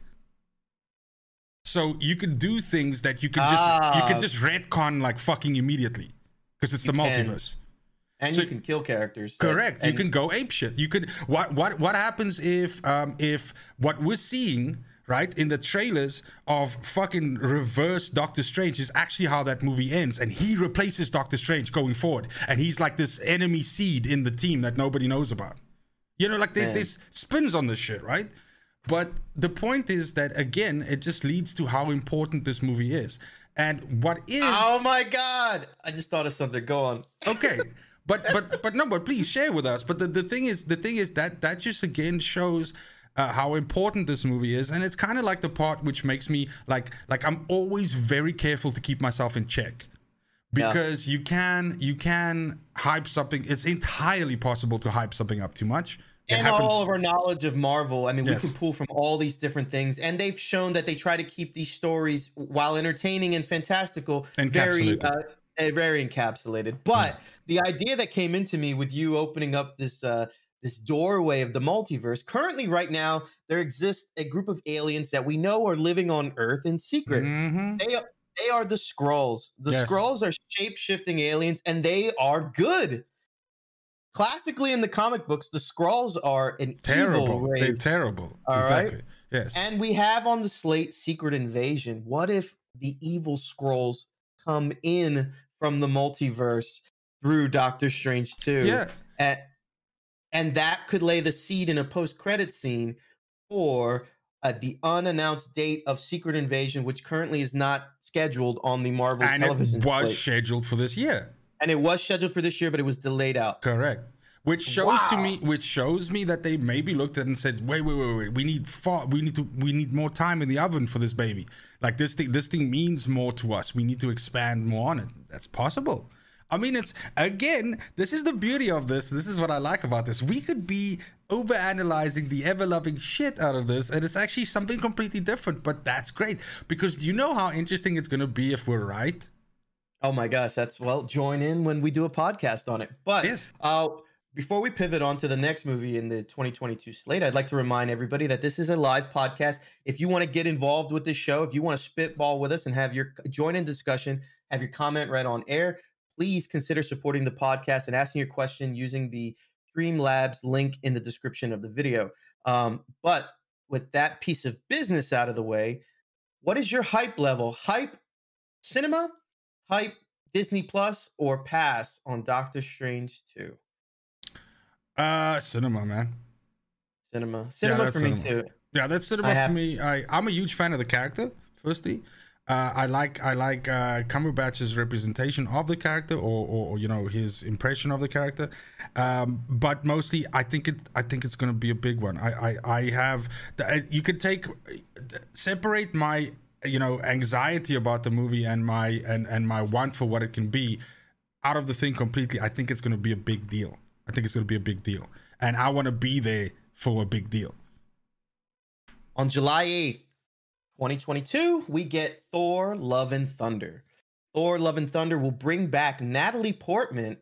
So you can do things that you can just you Ah. can just retcon like fucking immediately because it's the You can. multiverse. And So- you can kill characters. that- Correct. you can go ape shit. You could what what what happens if um if what we're seeing right in the trailers of fucking reverse Doctor Strange is actually how that movie ends and he replaces Doctor Strange going forward and he's like this enemy seed in the team that nobody knows about. You know like there's Man. there's spins on this shit, right? But the point is that again it just leads to how important this movie is. And what is Oh my god! I just thought of something. Go on. okay but but but no but please share with us. But the, the thing is the thing is that that just again shows uh, how important this movie is. And it's kind of like the part which makes me like like i'm always very careful to keep myself in check. Yeah. because you can you can hype something it's entirely possible to hype something up too much. It and all of our knowledge of Marvel, I mean, Yes. we can pull from all these different things, and they've shown that they try to keep these stories, while entertaining and fantastical, very, uh, very encapsulated. But the idea that came into me with you opening up this uh, this doorway of the multiverse, currently, right now, there exists a group of aliens that we know are living on Earth in secret. Mhm. They are they are the Skrulls. The Yes. Skrulls are shape shifting aliens, and they are good. Classically, in the comic books, the Skrulls are an evil terrible they're terrible All right. exactly yes And we have on the slate Secret Invasion. What if the evil Skrulls come in from the multiverse through Doctor Strange 2? yeah And, and that could lay the seed in a post credit scene for uh, the unannounced date of Secret Invasion, which currently is not scheduled on the Marvel and it was slate. scheduled for this year and it was scheduled for this year, but it was delayed out. Correct. Which shows to me, which shows me that they maybe looked at it and said, "Wait, wait, wait, wait. We need far. We need to. We need more time in the oven for this baby. Like this thing. This thing means more to us. We need to expand more on it. That's possible. I mean, it's again. This is the beauty of this. This is what I like about this. We could be over analyzing the ever loving shit out of this, and it's actually something completely different. But that's great because do you know how interesting it's going to be if we're right? Oh my gosh, that's well, join in when we do a podcast on it. But Yes. uh, before we pivot on to the next movie in the 2022 slate, I'd like to remind everybody that this is a live podcast. If you want to get involved with this show, if you want to spitball with us and have your join in discussion, have your comment read on air, please consider supporting the podcast and asking your question using the Streamlabs link in the description of the video. Um, but with that piece of business out of the way, what is your hype level? Hype cinema, hype Disney Plus, or pass on Doctor Strange 2? Uh, cinema, man. Cinema, cinema that's for me too. Yeah, that's cinema I for have- me. I I'm a huge fan of the character. Firstly, uh, I like I like uh, Cumberbatch's representation of the character, or, or or, you know his impression of the character. Um, but mostly, I think it I think it's going to be a big one. I I, I have the, uh, you could take separate my you know anxiety about the movie and my and and my want for what it can be out of the thing completely. I think it's going to be a big deal. I think it's going to be a big deal, and I want to be there for a big deal. On July 8th, 2022, we get Thor Love and Thunder. Thor Love and Thunder will bring back Natalie Portman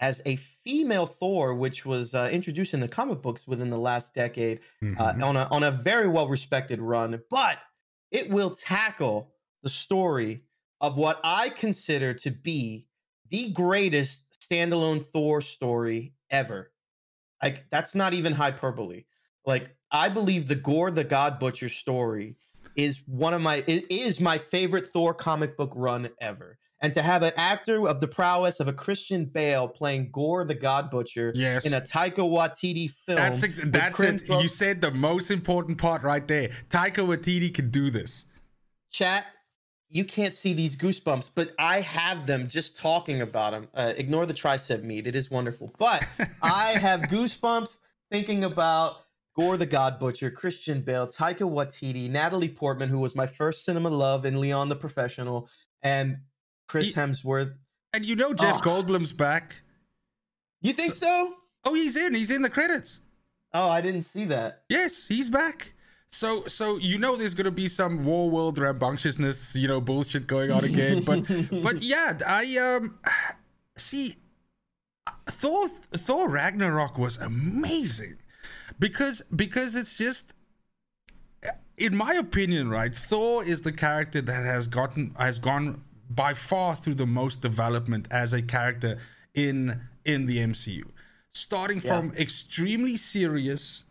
as a female Thor, which was uh, introduced in the comic books within the last decade Mhm. uh, on, a, on a very well respected run. But it will tackle the story of what I consider to be the greatest standalone Thor story ever. Like, that's not even hyperbole. Like, I believe the Gorr the God Butcher story is one of my it is my favorite Thor comic book run ever. And to have an actor of the prowess of a Christian Bale playing Gorr the God Butcher Yes. in a Taika Waititi film. That's that's it. You said the most important part right there. Taika Waititi can do this. chat you can't see these goosebumps but i have them just talking about them uh, ignore the tricep meat it is wonderful but i have goosebumps thinking about gorr the god butcher christian bale taika waititi natalie portman who was my first cinema love in leon the professional and chris He- hemsworth And you know Jeff Oh. Goldblum's back. you think so Oh, he's in. He's in the credits. oh i didn't see that Yes, he's back. So, so you know, there's gonna be some war world rambunctiousness, you know, bullshit going on again. But, but yeah, I um, see, Thor, Thor Ragnarok was amazing, because because it's just, in my opinion, right? Thor is the character that has gotten has gone by far through the most development as a character in in the MCU, starting from extremely serious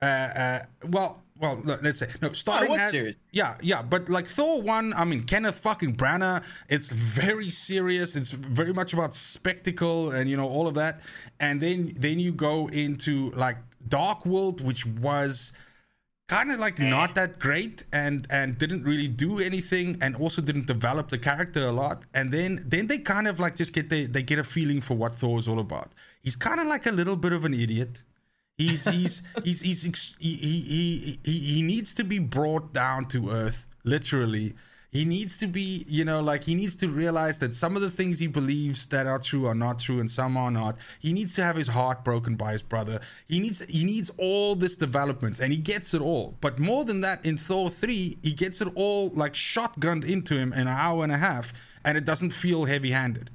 uh, uh, well, well, let's say no. Oh, starting was as serious. yeah, yeah, but like Thor one, I mean Kenneth fucking Branagh. It's very serious. It's very much about spectacle and you know all of that. And then then you go into like Dark World, which was kind of like eh. not that great and and didn't really do anything and also didn't develop the character a lot and then then they kind of like just get they they get a feeling for what Thor's all about. He's kind of like a little bit of an idiot. He's he's he's he's ex- he, he he he needs to be brought down to earth literally. He needs to be, you know, like he needs to realize that some of the things he believes that are true are not true and some are not. He needs to have his heart broken by his brother. He needs he needs all this development and he gets it all. But more than that in Thor 3, he gets it all like shotgunned into him in an hour and a half and it doesn't feel heavy-handed.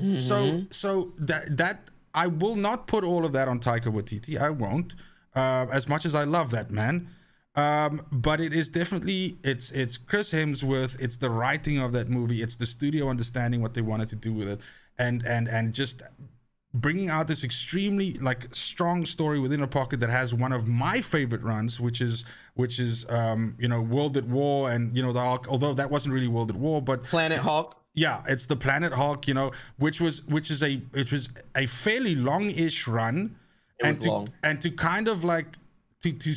Mm-hmm. So so that that I will not put all of that on Taika Waititi. I won't. Uh, as much as I love that man, um, but it is definitely it's it's Chris Hemsworth. It's the writing of that movie. It's the studio understanding what they wanted to do with it, and and and just bringing out this extremely like strong story within a pocket that has one of my favorite runs, which is which is um, you know World at War, and you know the Hulk. Although that wasn't really World at War, but Planet Hulk yeah, it's the Planet Hulk, you know, which was which is a which was a fairly long-ish run, and was to long. and to kind of like to to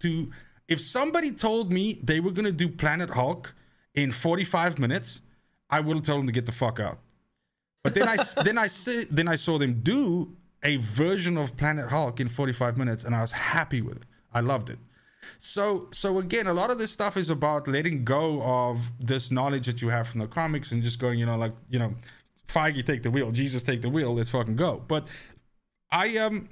to if somebody told me they were gonna do Planet Hulk in 45 minutes, I would have told them to get the fuck out. But then I then I see, then I saw them do a version of Planet Hulk in 45 minutes, and I was happy with it. I loved it. So so again, a lot of this stuff is about letting go of this knowledge that you have from the comics and just going, you know, like you know, Feige take the wheel, Jesus take the wheel, let's fucking go. But I um.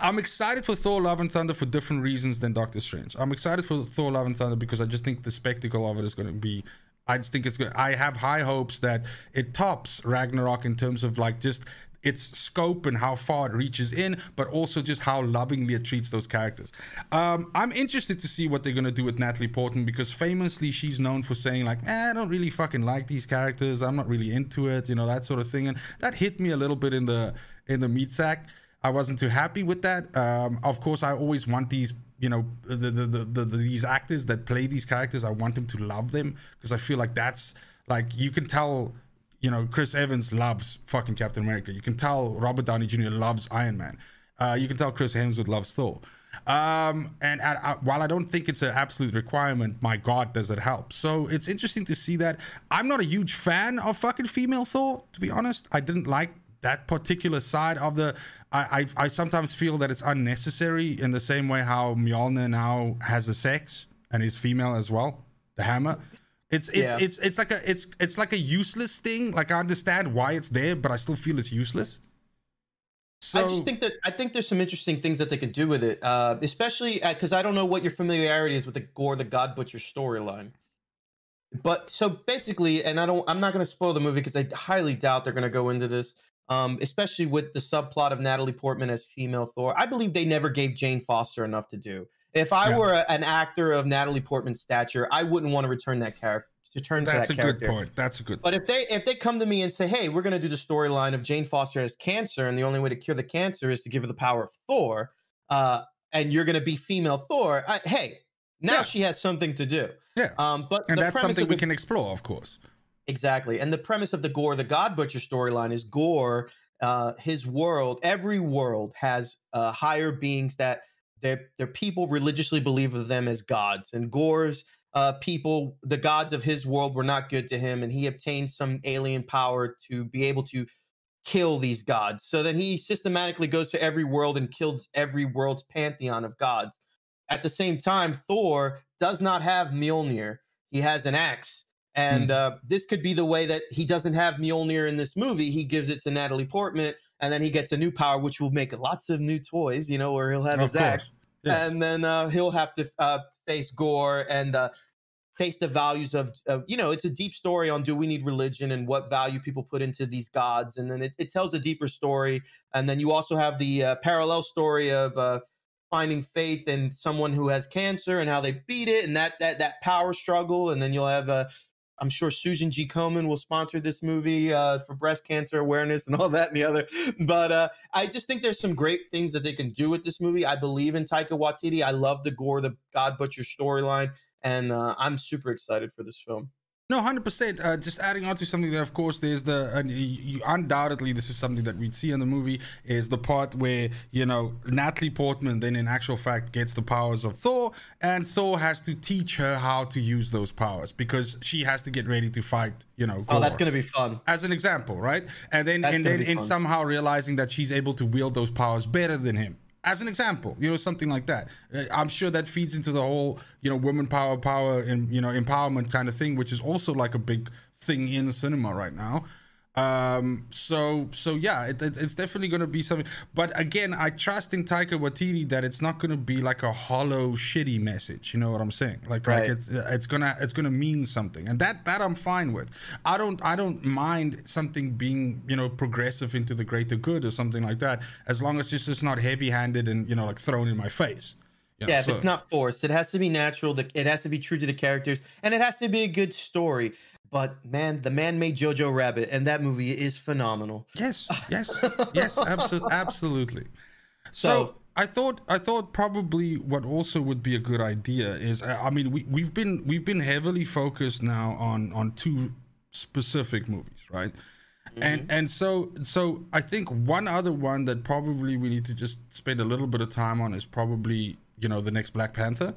I'm excited for Thor: Love and Thunder for different reasons than Doctor Strange. I'm excited for Thor: Love and Thunder because I just think the spectacle of it is going to be. I just think it's good. I have high hopes that it tops Ragnarok in terms of like just its scope and how far it reaches in, but also just how lovingly it treats those characters. Um, I'm interested to see what they're gonna do with Natalie Portman because famously she's known for saying like, eh, "I don't really fucking like these characters. I'm not really into it," you know that sort of thing, and that hit me a little bit in the in the meat sack. I wasn't too happy with that. Um, of course, I always want these, you know, the, the, the, the, the these actors that play these characters. I want them to love them because I feel like that's like you can tell, you know, Chris Evans loves fucking Captain America. You can tell Robert Downey Jr. loves Iron Man. Uh, you can tell Chris Hemsworth loves Thor. Um, and while I don't think it's an absolute requirement, my God, does it help? So it's interesting to see that. I'm not a huge fan of fucking female Thor, to be honest. I didn't like that particular side of the. I, I, I sometimes feel that it's unnecessary in the same way how Mjolnir now has a sex and is female as well. The hammer. It's it's yeah. it's it's like a it's it's like a useless thing. Like I understand why it's there, but I still feel it's useless. So I just think that I think there's some interesting things that they could do with it, uh, especially because uh, I don't know what your familiarity is with the Gorr the God Butcher storyline. But so basically, and I don't, I'm not going to spoil the movie because I highly doubt they're going to go into this, um, especially with the subplot of Natalie Portman as female Thor. I believe they never gave Jane Foster enough to do. If I yeah. were a, an actor of Natalie Portman's stature, I wouldn't want to return that character to turn That's to that a character. good point. That's a good. But if they if they come to me and say, "Hey, we're going to do the storyline of Jane Foster has cancer, and the only way to cure the cancer is to give her the power of Thor," uh, and you're going to be female Thor, I, hey, now yeah. she has something to do. Yeah. Um, but and that's something we can explore, of course. Exactly. And the premise of the Gorr, the God Butcher storyline is Gorr, uh, his world, every world has uh, higher beings that their their people religiously believe of them as gods, and Gorr's uh, people, the gods of his world, were not good to him, and he obtained some alien power to be able to kill these gods. So then he systematically goes to every world and kills every world's pantheon of gods. At the same time, Thor does not have Mjolnir; he has an axe. And mm. uh, this could be the way that he doesn't have Mjolnir in this movie. He gives it to Natalie Portman, and then he gets a new power, which will make lots of new toys. You know, where he'll have of his course. axe, yes. and then uh, he'll have to uh, face Gorr and uh, face the values of, of, you know, it's a deep story on do we need religion and what value people put into these gods. And then it, it tells a deeper story. And then you also have the uh, parallel story of uh, finding faith in someone who has cancer and how they beat it and that, that, that power struggle. And then you'll have, uh, I'm sure Susan G. Komen will sponsor this movie uh, for breast cancer awareness and all that and the other. But uh, I just think there's some great things that they can do with this movie. I believe in Taika Waititi. I love the Gorr, the God Butcher storyline and uh, I'm super excited for this film. No, hundred uh, percent. Just adding on to something that, of course, there's the and you, undoubtedly this is something that we'd see in the movie is the part where you know Natalie Portman then in actual fact gets the powers of Thor, and Thor has to teach her how to use those powers because she has to get ready to fight. You know, Gorr, oh, that's gonna be fun. As an example, right? And then that's and then in somehow realizing that she's able to wield those powers better than him as an example you know something like that. Uh, i'm sure that feeds into the whole you know women power power and you know empowerment kind of thing which is also like a big thing in cinema right now um, so so yeah, it, it, it's definitely going to be something. But again, I trust in Taika Waititi that it's not going to be like a hollow, shitty message. You know what I'm saying? Like right. like it's it's gonna it's gonna mean something, and that that I'm fine with. I don't I don't mind something being you know progressive into the greater good or something like that, as long as it's just not heavy handed and you know like thrown in my face. You know, yeah, if it's not forced, it has to be natural. It has to be true to the characters, and it has to be a good story. But man, the man made Jojo Rabbit, and that movie is phenomenal. Yes, yes, yes, absolutely, absolutely. So, so, I thought, I thought probably what also would be a good idea is, uh, I mean, we we've been we've been heavily focused now on on two specific movies, right? Mm-hmm. And and so so I think one other one that probably we need to just spend a little bit of time on is probably you know the next Black Panther.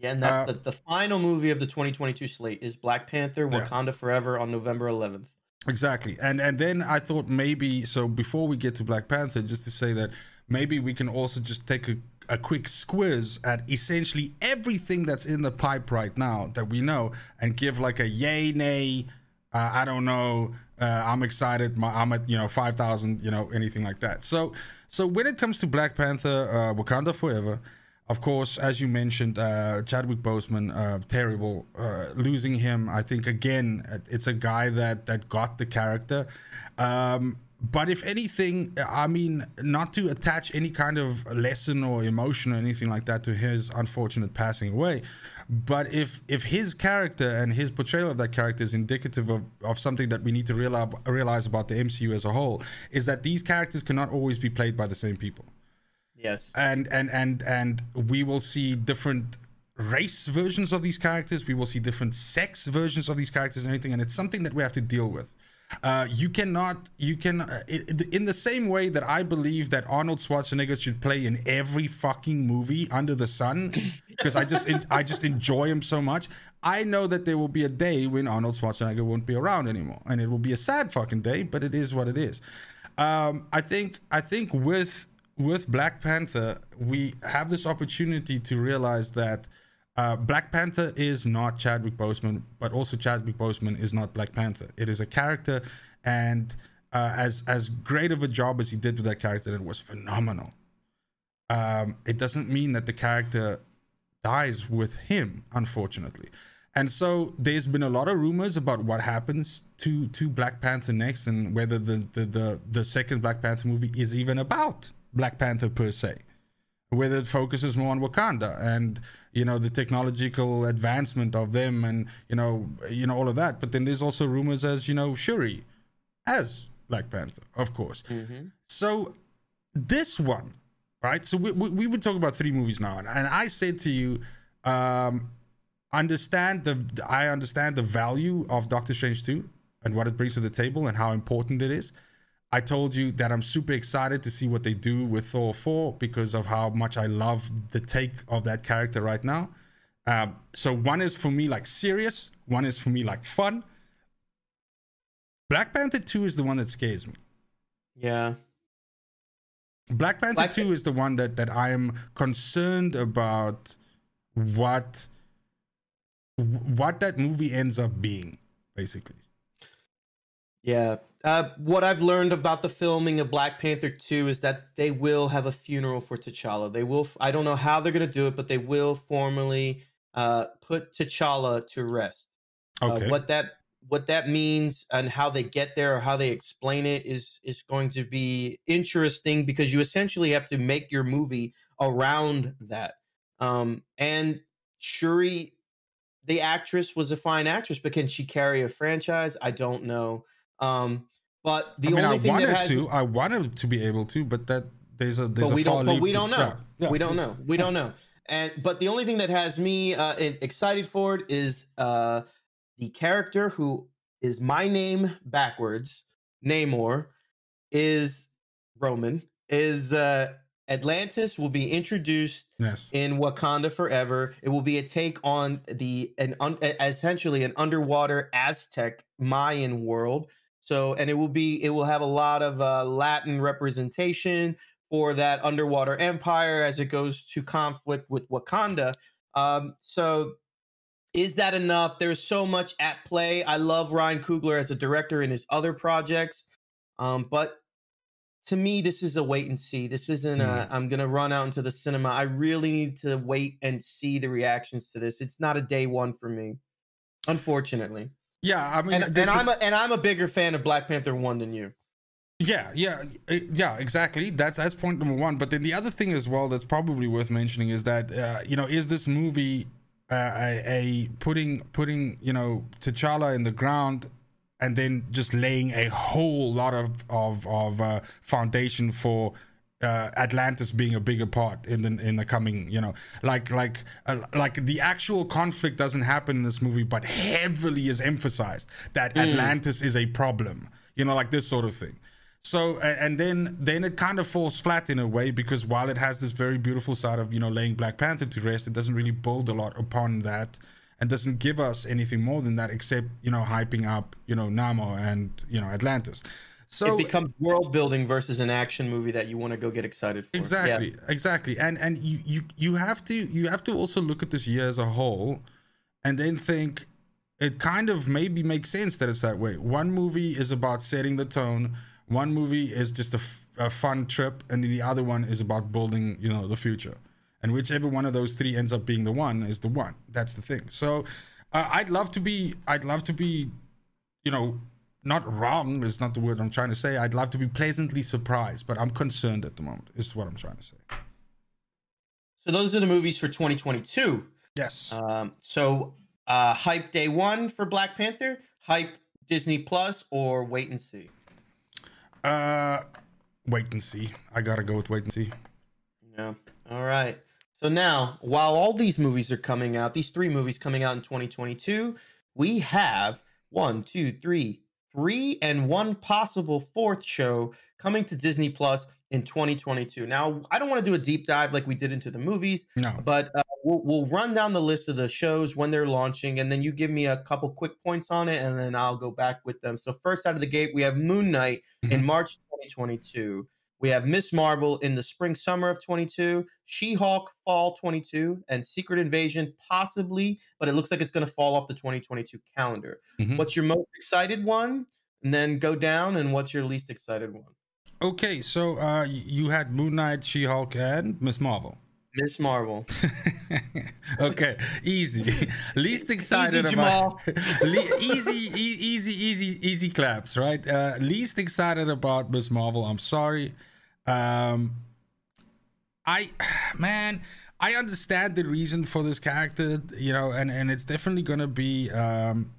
Yeah, and that's uh, the, the final movie of the 2022 slate is Black Panther: Wakanda. Forever on November 11th. Exactly, and and then I thought maybe so before we get to Black Panther, just to say that maybe we can also just take a a quick squiz at essentially everything that's in the pipe right now that we know and give like a yay nay uh, i don't know uh, i'm excited i'm at you know 5000 you know anything like that so so when it comes to black panther uh, wakanda forever of course, as you mentioned, uh, Chadwick Boseman, uh, terrible. Uh, losing him, I think again, it's a guy that that got the character. Um, but if anything, I mean, not to attach any kind of lesson or emotion or anything like that to his unfortunate passing away, but if if his character and his portrayal of that character is indicative of, of something that we need to realize realize about the MCU as a whole, is that these characters cannot always be played by the same people. Yes. And and and and we will see different race versions of these characters. We will see different sex versions of these characters and everything. And it's something that we have to deal with. Uh, you cannot, you can, uh, in the same way that I believe that Arnold Schwarzenegger should play in every fucking movie under the sun, because I just, I just enjoy him so much. I know that there will be a day when Arnold Schwarzenegger won't be around anymore, and it will be a sad fucking day, but it is what it is. Um, I think, I think with with Black Panther, we have this opportunity to realize that uh, Black Panther is not Chadwick Boseman, but also Chadwick Boseman is not Black Panther. It is a character, and uh, as as great of a job as he did with that character, it was phenomenal. Um, it doesn't mean that the character dies with him, unfortunately. And so there's been a lot of rumors about what happens to to Black Panther next, and whether the the the, the second Black Panther movie is even about Black Panther per se whether it focuses more on Wakanda and you know the technological advancement of them and you know you know all of that. But then there's also rumors as you know Shuri as Black Panther, of course. Mm-hmm. So this one, right? So we, we, we would talk about three movies now, and, and I said to you, um, understand the I understand the value of Doctor Strange two and what it brings to the table and how important it is. I told you that I'm super excited to see what they do with Thor 4 because of how much I love the take of that character right now. Um, so one is for me like serious, one is for me like fun. Black Panther 2 is the one that scares me. Yeah. Black Panther Black 2 is the one that that I am concerned about what what that movie ends up being basically. Yeah. Uh, what I've learned about the filming of Black Panther 2 is that they will have a funeral for T'Challa. They will, I don't know how they're going to do it, but they will formally uh, put T'Challa to rest. Uh, okay. Uh, what that what that means and how they get there or how they explain it is is going to be interesting because you essentially have to make your movie around that. Um, and Shuri, the actress, was a fine actress, but can she carry a franchise? I don't know. Um, but the I mean, only I thing wanted that has, to, I wanted to be able to, but that there's a there's but we a don't, but we don't know. Yeah, yeah. We don't know. We don't know. And but the only thing that has me uh, excited for it is uh, the character who is my name backwards, Namor, is Roman. Is uh, Atlantis will be introduced yes. in Wakanda Forever. It will be a take on the an un, essentially an underwater Aztec Mayan world so, and it will be, it will have a lot of uh, Latin representation for that underwater empire as it goes to conflict with Wakanda. Um, so, is that enough? There's so much at play. I love Ryan Coogler as a director in his other projects, um, but to me, this is a wait and see. This isn't a, mm. I'm going to run out into the cinema. I really need to wait and see the reactions to this. It's not a day one for me, unfortunately. Yeah, I mean, and, the, and I'm a, and I'm a bigger fan of Black Panther one than you. Yeah, yeah, yeah, exactly. That's that's point number one. But then the other thing as well that's probably worth mentioning is that uh, you know is this movie uh, a, a putting putting you know T'Challa in the ground and then just laying a whole lot of of of uh, foundation for uh, Atlantis being a bigger part in the in the coming, you know, like like uh, like the actual conflict doesn't happen in this movie, but heavily is emphasized that mm. Atlantis is a problem, you know, like this sort of thing. So and then then it kind of falls flat in a way because while it has this very beautiful side of you know laying Black Panther to rest, it doesn't really build a lot upon that and doesn't give us anything more than that except you know hyping up you know Namor and you know Atlantis. So it becomes world building versus an action movie that you want to go get excited for. Exactly, yeah. exactly. And and you, you you have to you have to also look at this year as a whole, and then think it kind of maybe makes sense that it's that way. One movie is about setting the tone. One movie is just a, f- a fun trip, and then the other one is about building, you know, the future. And whichever one of those three ends up being the one is the one. That's the thing. So, uh, I'd love to be. I'd love to be, you know, not wrong is not the word I'm trying to say. I'd love to be pleasantly surprised, but I'm concerned at the moment. Is what I'm trying to say. So those are the movies for 2022. Yes. Um, so uh, hype day one for Black Panther, hype Disney Plus, or wait and see. Uh, wait and see. I gotta go with wait and see. Yeah. All right. So now, while all these movies are coming out, these three movies coming out in 2022, we have one, two, three, three and one possible fourth show coming to Disney Plus in 2022. Now, I don't want to do a deep dive like we did into the movies, No. but uh, we'll, we'll run down the list of the shows when they're launching, and then you give me a couple quick points on it, and then I'll go back with them. So, first out of the gate, we have Moon Knight in Mhm. March 2022. We have Miss Marvel in the spring summer of 22, She Hulk fall 22, and Secret Invasion possibly, but it looks like it's going to fall off the 2022 calendar. Mhm. What's your most excited one? And then go down, and what's your least excited one? Okay, so uh, you had Moon Knight, She Hulk, and Miss Marvel. Miss Marvel. okay, easy. Least excited Easy, about. Le- easy, e- easy, easy, easy claps, right? Uh, least excited about Miss Marvel. I'm sorry. Um, I, man, I understand the reason for this character, you know, and and it's definitely gonna be. Um,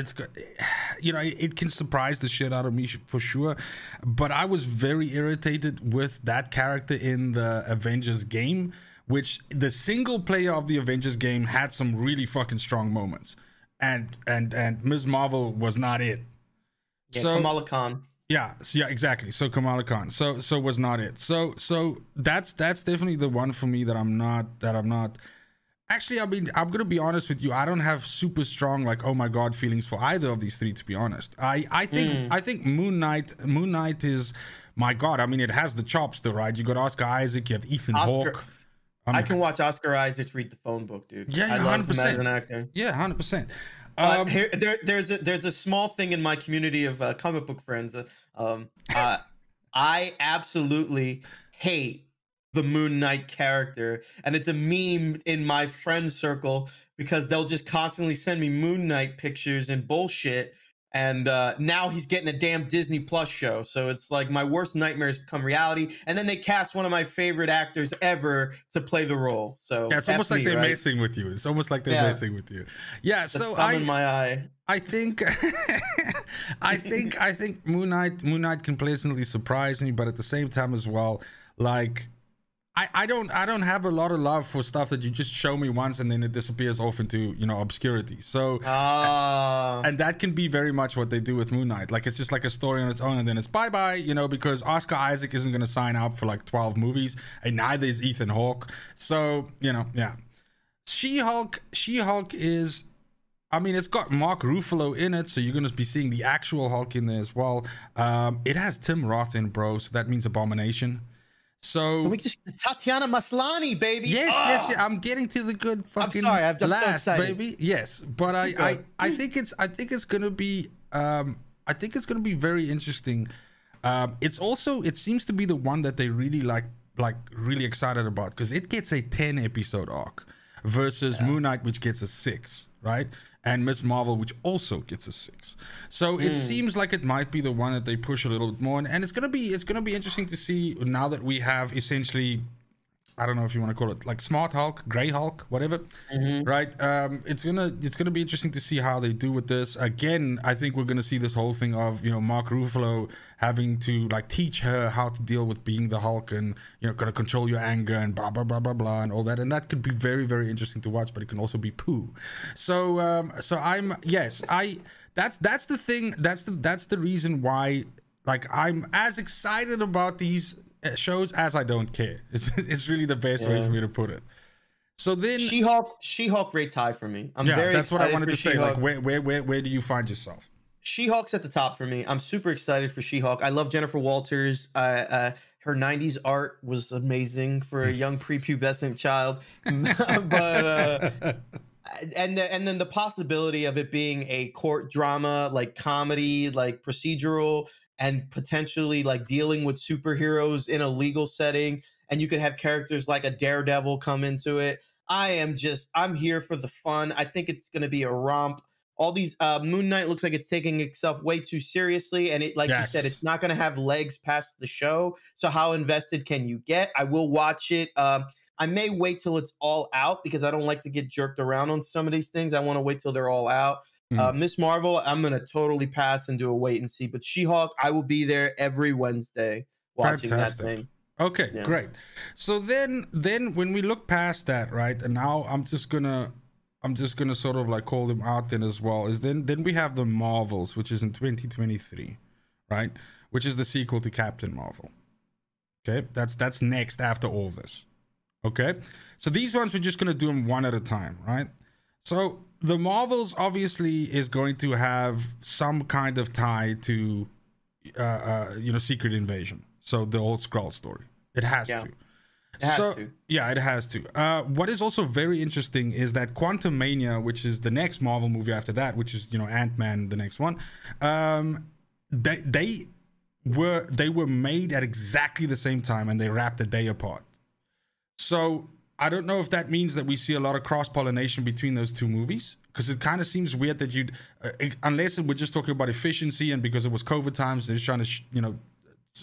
it's good, you know, it, can surprise the shit out of me for sure. But I was very irritated with that character in the Avengers game, which the single player of the Avengers game had some really fucking strong moments, and and and Ms. Marvel was not it. Yeah, so Kamala Khan. yeah, so yeah, exactly. So Kamala Khan. So so was not it. So so that's that's definitely the one for me that I'm not that I'm not. Actually, I mean, I'm gonna be honest with you. I don't have super strong like oh my god feelings for either of these three. To be honest, I I think I think Moon Knight Moon Knight is my god. I mean, it has the chops to right. You got Oscar Isaac. You have Ethan Oscar- Hawke. I can watch Oscar Isaac read the phone book, dude. Yeah, I love him as 100%. yeah, hundred percent. Um, here, there, there's a there's a small thing in my community of uh, comic book friends. Uh, um, uh, I absolutely hate the Moon Knight character, and it's a meme in my friend circle because they'll just constantly send me Moon Knight pictures and bullshit. And uh, now he's getting a damn Disney Plus show, so it's like my worst nightmares become reality. And then they cast one of my favorite actors ever to play the role. So yeah, it's F almost like they're right? messing with you. It's almost like they're Yeah. messing with you. Yeah. The So I in my eye. I think I think I think Moon Knight Moon Knight can pleasantly surprise me, but at the same time as well, like I, I don't I don't have a lot of love for stuff that you just show me once and then it disappears off into you know obscurity. So Ah. and that can be very much what they do with Moon Knight. Like it's just like a story on its own, and then it's bye bye, you know, because Oscar Isaac isn't going to sign up for like twelve movies, and neither is Ethan Hawke. So you know, yeah. She Hulk, She Hulk is. I mean, it's got Mark Ruffalo in it, so you're going to be seeing the actual Hulk in there as well. Um, it has Tim Roth in, bro, so that means Abomination. So Can we just Tatiana Maslany, baby? Yes, Ah! yes, yeah. I'm getting to the good fucking sorry, I'm- I'm so last, excited. baby. Yes, but I, I. I think it's, I think it's gonna be, um, I think it's gonna be very interesting. Um, it's also, it seems to be the one that they really like, like really excited about because it gets a 10 episode arc versus Moon Knight, which gets a six, right? And Miss Marvel, which also gets a six. So Hmm. it seems like it might be the one that they push a little bit more, and, and it's gonna be, it's gonna be interesting to see now that we have essentially I don't know if you want to call it like Smart Hulk, Gray Hulk, whatever. Right? Um, it's gonna it's gonna be interesting to see how they do with this. Again, I think we're gonna see this whole thing of you know Mark Ruffalo having to like teach her how to deal with being the Hulk and you know gotta control your anger and blah blah blah blah blah and all that. And that could be very very interesting to watch, but it can also be poo. So um, so I'm yes I that's that's the thing that's the that's the reason why like I'm as excited about these shows as I don't care. It's, it's really the best way for me to put it. So then, She Hulk, She Hulk rates high for me. I'm yeah, very that's what I wanted to say. She-Hulk. Like, where, where, where, where do you find yourself? She Hulk's at the top for me. I'm super excited for She Hulk. I love Jennifer Walters. Uh, uh, her 90s art was amazing for a young prepubescent child. but uh, and the, and then the possibility of it being a court drama, like comedy, like procedural, and potentially like dealing with superheroes in a legal setting, and you could have characters like a Daredevil come into it. I am just I'm here for the fun. I think it's going to be a romp. All these uh, Moon Knight looks like it's taking itself way too seriously, and it like you said, it's not going to have legs past the show. So how invested can you get? I will watch it. Um, I may wait till it's all out because I don't like to get jerked around on some of these things. I want to wait till they're all out. Uh, Miss Marvel, I'm gonna totally pass and do a wait and see. But She-Hulk, I will be there every Wednesday watching Fantastic. that thing. Okay, Yeah. great. So then, then when we look past that, right, and now I'm just gonna, I'm just gonna sort of like call them out then as well. Is then then we have the Marvels, which is in 2023, right? Which is the sequel to Captain Marvel. Okay, that's that's next after all this. Okay, so these ones we're just gonna do them one at a time, right? So the Marvels obviously is going to have some kind of tie to, uh, uh you know, Secret Invasion. So the old Skrull story, it has Yeah. to. It has so, to. Yeah, it has to. Uh, what is also very interesting is that Quantumania, which is the next Marvel movie after that, which is you know Ant Man, the next one, um, they they were they were made at exactly the same time and they wrapped a day apart. So I don't know if that means that we see a lot of cross pollination between those two movies because it kind of seems weird that you'd uh, unless we're just talking about efficiency and because it was COVID times, they're trying to sh- you know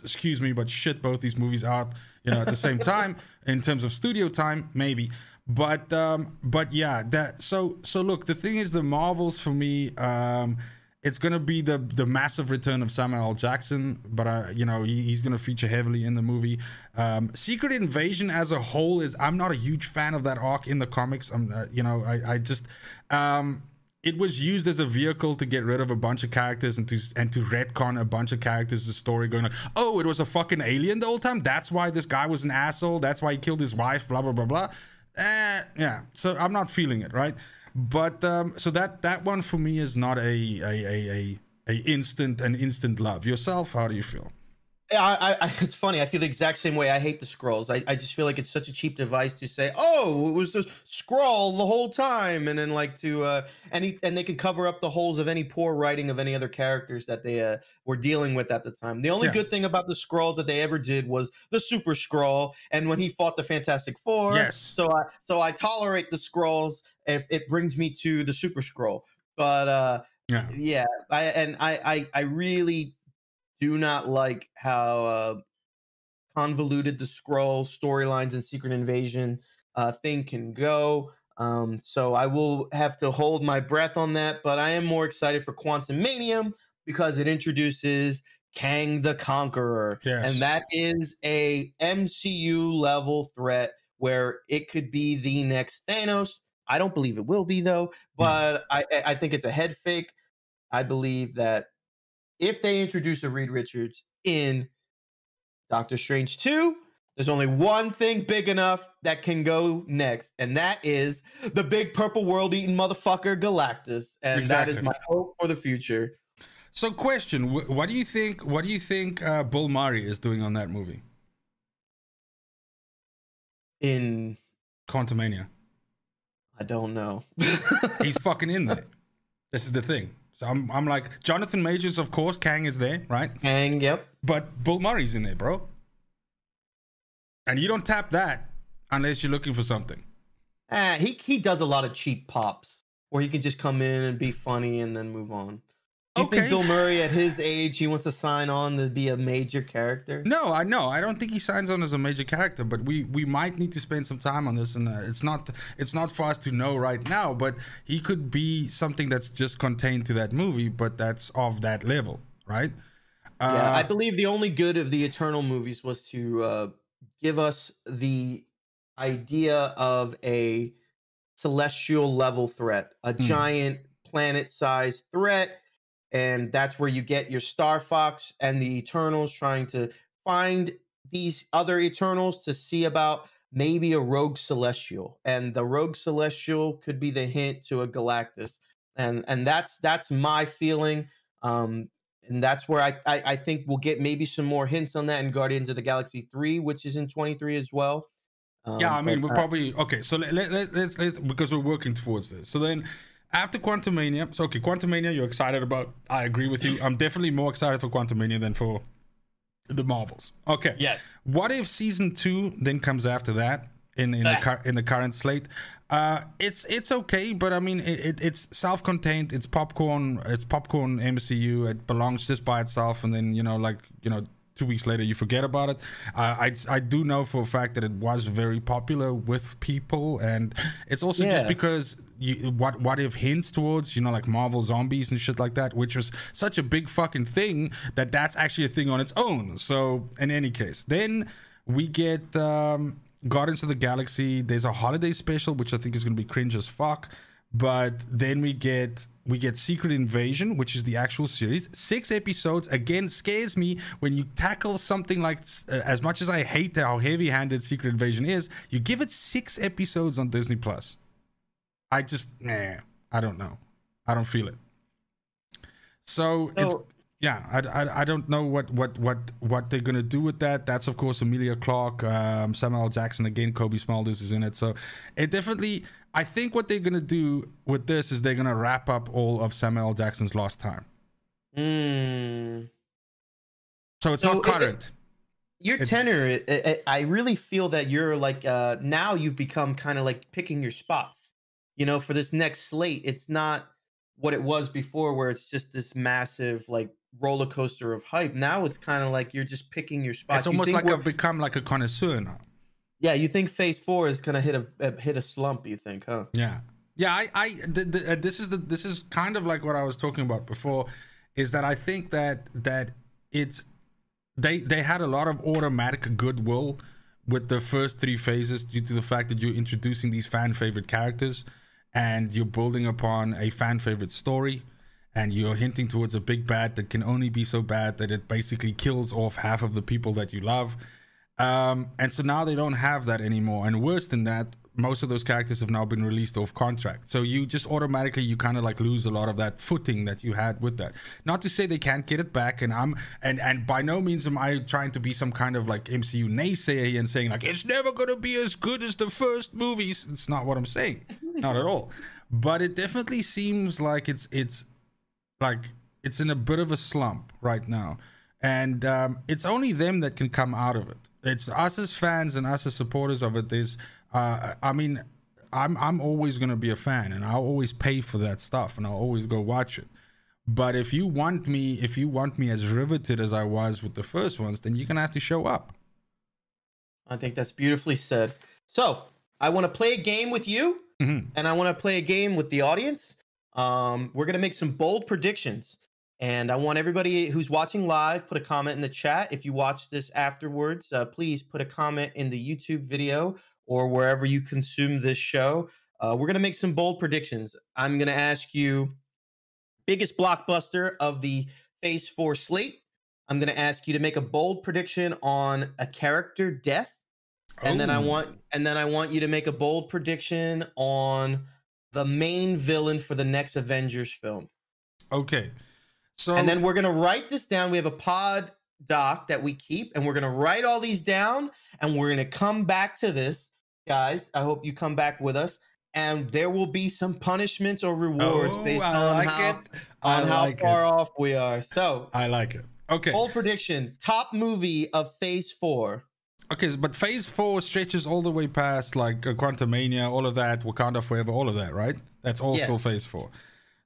excuse me, but shit both these movies out, you know, at the same time in terms of studio time, maybe. But um, but yeah, that so so look, the thing is the Marvels for me, um, it's gonna be the the massive return of Samuel L. Jackson, but uh, you know, he, he's gonna feature heavily in the movie. Um, Secret Invasion as a whole is I'm not a huge fan of that arc in the comics. I'm uh, you know, I, I just um it was used as a vehicle to get rid of a bunch of characters and to and to retcon a bunch of characters. The story going like, oh, it was a fucking alien the whole time. That's why this guy was an asshole. That's why he killed his wife. Blah blah blah blah. Eh, yeah. So I'm not feeling it, right? But um, so that that one for me is not a a a a, a instant an instant love. Yourself, how do you feel? Yeah, I, I, it's funny. I feel the exact same way. I hate the Skrulls. I, I just feel like it's such a cheap device to say, "Oh, it was just Skrull the whole time," and then like to uh, any and they can cover up the holes of any poor writing of any other characters that they uh, were dealing with at the time. The only Yeah. good thing about the Skrulls that they ever did was the Super Skrull, and when he fought the Fantastic Four. Yes. So I so I tolerate the Skrulls if it brings me to the Super Skrull. But uh, Yeah. yeah, I and I I, I really do not like how uh, convoluted the Skrull storylines and Secret Invasion uh, thing can go. Um, so I will have to hold my breath on that, but I am more excited for Quantumania because it introduces Kang the Conqueror, Yes. and that is a MCU level threat where it could be the next Thanos. I don't believe it will be though, but I I I think it's a head fake. I believe that if they introduce a Reed Richards in Doctor Strange 2, there's only one thing big enough that can go next, and that is the big purple world eating motherfucker Galactus. And that is my hope for the future. So, question: What do you think? What do you think uh, Bill Murray is doing on that movie, In Quantumania? I don't know. He's fucking in there. This is the thing. So I'm, I'm like Jonathan Majors, of course. Kang is there, right? Kang, yep. But Bill Murray's in there, bro. And you don't tap that unless you're looking for something. Ah, he he does a lot of cheap pops where he can just come in and be funny and then move on. Do you Okay. think Bill Murray at his age he wants to sign on to be a major character? No, I know. I don't think he signs on as a major character, but we we might need to spend some time on this, and uh, it's not it's not for us to know right now. But he could be something that's just contained to that movie, but that's of that level, right? Yeah, I Uh, believe the only good of the Eternal movies was to uh, give us the idea of a celestial level threat, a Hmm. giant planet-sized threat, and that's where you get your Star Fox and the Eternals trying to find these other Eternals to see about maybe a rogue celestial, and the rogue celestial could be the hint to a Galactus, and and that's that's my feeling. Um, and that's where I, I I think we'll get maybe some more hints on that in Guardians of the Galaxy three, which is in twenty three as well. Um, yeah, I mean, but, we're uh, probably okay. So let, let, let, let's let's because we're working towards this. So then, after Quantumania, so okay, Quantumania, you're excited about. I agree with you. I'm definitely more excited for Quantumania than for the Marvels. Okay. yes, What if season two then comes after that in in the Ah. in the current slate? Uh, it's it's okay, but I mean it, it, it's self-contained. It's popcorn. It's popcorn MCU. It belongs just by itself, and then you know like you know two weeks later you forget about it. Uh, I I do know for a fact that it was very popular with people, and it's also just because you, what what if hints towards you know like Marvel zombies and shit like that, which was such a big fucking thing that that's actually a thing on its own. So in any case, then we get um, Guardians of the Galaxy. There's a holiday special which I think is going to be cringe as fuck. but then we get we get Secret Invasion, which is the actual series. Six episodes again scares me when you tackle something like uh, as much as I hate how heavy-handed Secret Invasion is. You give it six episodes on Disney Plus. I just nah, I don't know. I don't feel it. So, so it's yeah, I, I, I don't know what, what, what, what they're gonna do with that. That's of course Emilia Clarke, um, Samuel Jackson again, Cobie Smulders is in it. So it definitely, I think what they're gonna do with this is they're gonna wrap up all of Samuel Jackson's lost time. Mm. So it's so not current. It, your it's, tenor, it, it, I really feel that you're like uh, now you've become kind of like picking your spots. You know, for this next slate, it's not what it was before, where it's just this massive like roller coaster of hype. Now it's kind of like you're just picking your spots. It's almost like I've become like a connoisseur now. Yeah, you think Phase Four is gonna hit a, a hit a slump? You think, huh? Yeah, yeah. I, I, the, the, uh, this is the, this is kind of like what I was talking about before, is that I think that that it's they they had a lot of automatic goodwill with the first three phases due to the fact that you're introducing these fan favorite characters and you're building upon a fan favorite story and you're hinting towards a big bad that can only be so bad that it basically kills off half of the people that you love. Um, and so now they don't have that anymore. And worse than that, most of those characters have now been released off contract. So you just automatically you kind of like lose a lot of that footing that you had with that. Not to say they can't get it back, and I'm and and by no means am I trying to be some kind of like MCU naysayer and saying like it's never gonna be as good as the first movies. It's not what I'm saying, not at all. But it definitely seems like it's it's like it's in a bit of a slump right now, and um, it's only them that can come out of it. It's us as fans and us as supporters of it. There's, uh, I mean, I'm I'm always gonna be a fan, and I'll always pay for that stuff, and I'll always go watch it. But if you want me, if you want me as riveted as I was with the first ones, then you're gonna have to show up. I think that's beautifully said. So I want to play a game with you, mm-hmm. and I want to play a game with the audience. Um, we're gonna make some bold predictions, and I want everybody who's watching live put a comment in the chat. If you watch this afterwards, uh, please put a comment in the YouTube video or wherever you consume this show. Uh, we're gonna make some bold predictions. I'm gonna ask you biggest blockbuster of the Phase Four slate. I'm gonna ask you to make a bold prediction on a character death, and then I want and then I want you to make a bold prediction on the main villain for the next Avengers film. Okay. So And then we're going to write this down. We have a pod doc that we keep and we're going to write all these down and we're going to come back to this. Guys, I hope you come back with us and there will be some punishments or rewards oh, based on like how, on how like far it. off we are. So, I like it. Okay. Full prediction. Top movie of Phase 4. Okay, but Phase Four stretches all the way past like uh, Quantumania, all of that, Wakanda Forever, all of that, right? That's all yes. still Phase Four.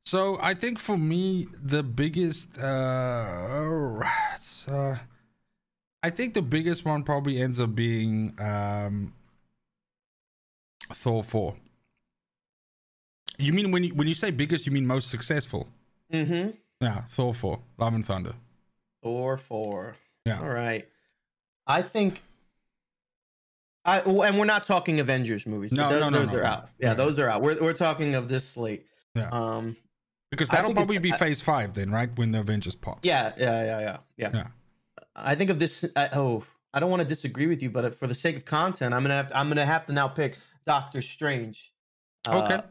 So I think for me, the biggest, uh, uh, I think the biggest one probably ends up being um, Thor Four. You mean when you when you say biggest, you mean most successful? Mm-hmm. Yeah, Thor Four, Love and Thunder. Thor Four. Yeah. All right. I think I, and we're not talking Avengers movies. No, those, no, no, those no, are out. Yeah, those are out. We're we're talking of this slate. Yeah. Um, because that'll probably be Phase Five then, right? When the Avengers pop. Yeah, yeah, yeah, yeah, yeah. Yeah. I think of this. I, oh, I don't want to disagree with you, but for the sake of content, I'm gonna have to, I'm gonna have to now pick Doctor Strange. Uh, okay.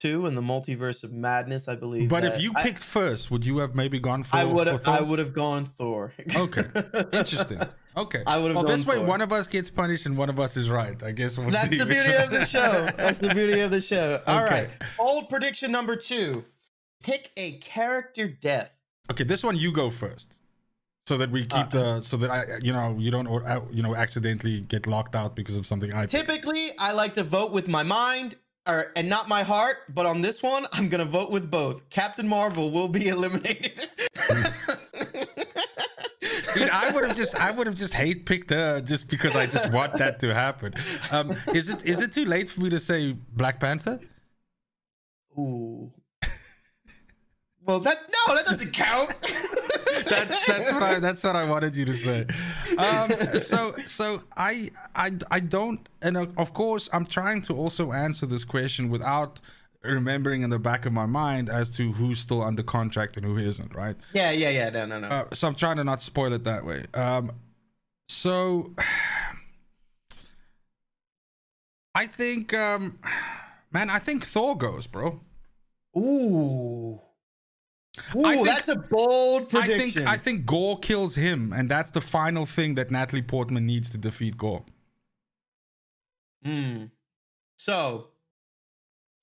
Two in the multiverse of madness, I believe. But if you I, picked first, would you have maybe gone for? I would have. I would have gone Thor. okay, interesting. Okay. I would have. Well, this way, one of us gets punished and one of us is right. I guess we'll That's see. the beauty of the show. That's the beauty of the show. All okay. right. Old prediction number two: pick a character death. Okay, this one you go first, so that we keep uh, the so that I you know you don't uh, you know accidentally get locked out because of something I. Typically. I like to vote with my mind or, and not my heart, but on this one, I'm gonna vote with both. Captain Marvel will be eliminated. Dude, I would have just I would have just hate picked her just because I just want that to happen. Um, is it is it too late for me to say Black Panther? Ooh. Well, that no, that doesn't count. that's that's what I that's what I wanted you to say. Um, so so I I I don't and of course I'm trying to also answer this question without remembering in the back of my mind as to who's still under contract and who isn't, right? Yeah, yeah, yeah. No, no, no. Uh, so I'm trying to not spoil it that way. Um, so I think, um, man, I think Thor goes, bro. Ooh. Ooh, think- that's a bold I think I think Gorr kills him, and that's the final thing that Natalie Portman needs to defeat Gorr. Mm. So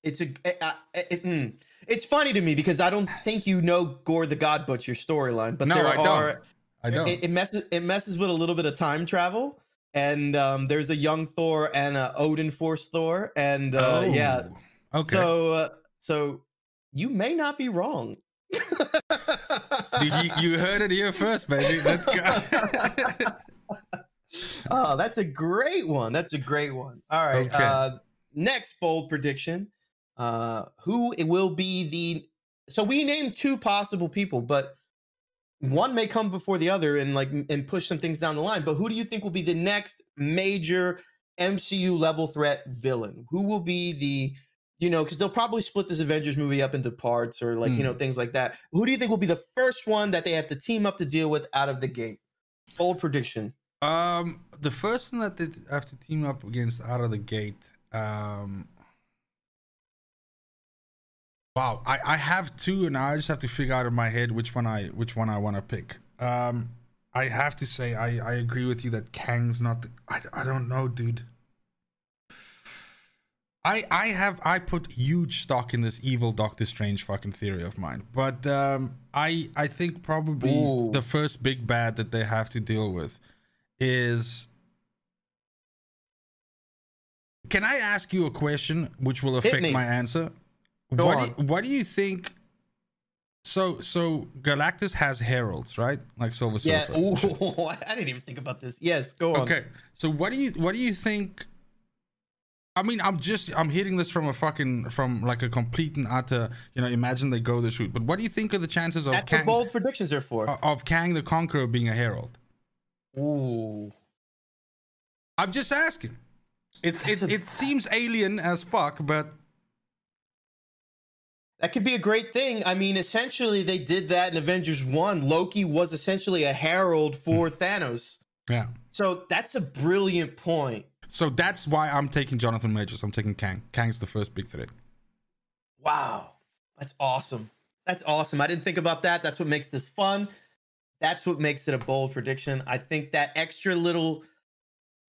it's a uh, it, mm. it's funny to me because I don't think you know Gorr the God Butcher storyline, but No, there I don't. are I don't. it, it messes it messes with a little bit of time travel. And um, there's a young Thor and a Odin Force Thor, and uh, yeah, Oh, Okay. so uh, so you may not be wrong. Dude, you, you heard it here first, baby. Let's go. oh, that's a great one. That's a great one. All right. Okay. Uh, next bold prediction. Uh, who it will be the? So we named two possible people, but one may come before the other and like and push some things down the line. But who do you think will be the next major MCU level threat villain? Who will be the you know, because they'll probably split this Avengers movie up into parts or like, you Hmm. know, things like that. Who do you think will be the first one that they have to team up to deal with out of the gate? Bold prediction. um, the first one that they have to team up against out of the gate. Um, wow, I, I have two, and I just have to figure out in my head which one I which one I want to pick. Um, I have to say I I agree with you that Kang's not. The, I I don't know, dude. I I have I put huge stock in this evil Doctor Strange fucking theory of mine, but um, I I think probably Ooh. the first big bad that they have to deal with is. Can I ask you a question which will affect my answer? Go what on. Do you, what do you think? So so Galactus has heralds, right? Like Silver Yeah. Surfer. Ooh, I didn't even think about this. Yes, go on. Okay. So what do you what do you think? I mean, I'm just I'm hitting this from a fucking from like a complete and utter. You know, imagine they go this route. But what do you think of the chances of That's Kang bold predictions are for. of Kang the Conqueror being a herald? Ooh. I'm just asking. It's it, it seems alien as fuck, but That could be a great thing. I mean, essentially, they did that in Avengers 1. Loki was essentially a herald for hmm. Thanos. yeah. So that's a brilliant point. So that's why I'm taking Jonathan Majors. I'm taking Kang. Kang's the first big threat. Wow. That's awesome. That's awesome. I didn't think about that. That's what makes this fun. That's what makes it a bold prediction. I think that extra little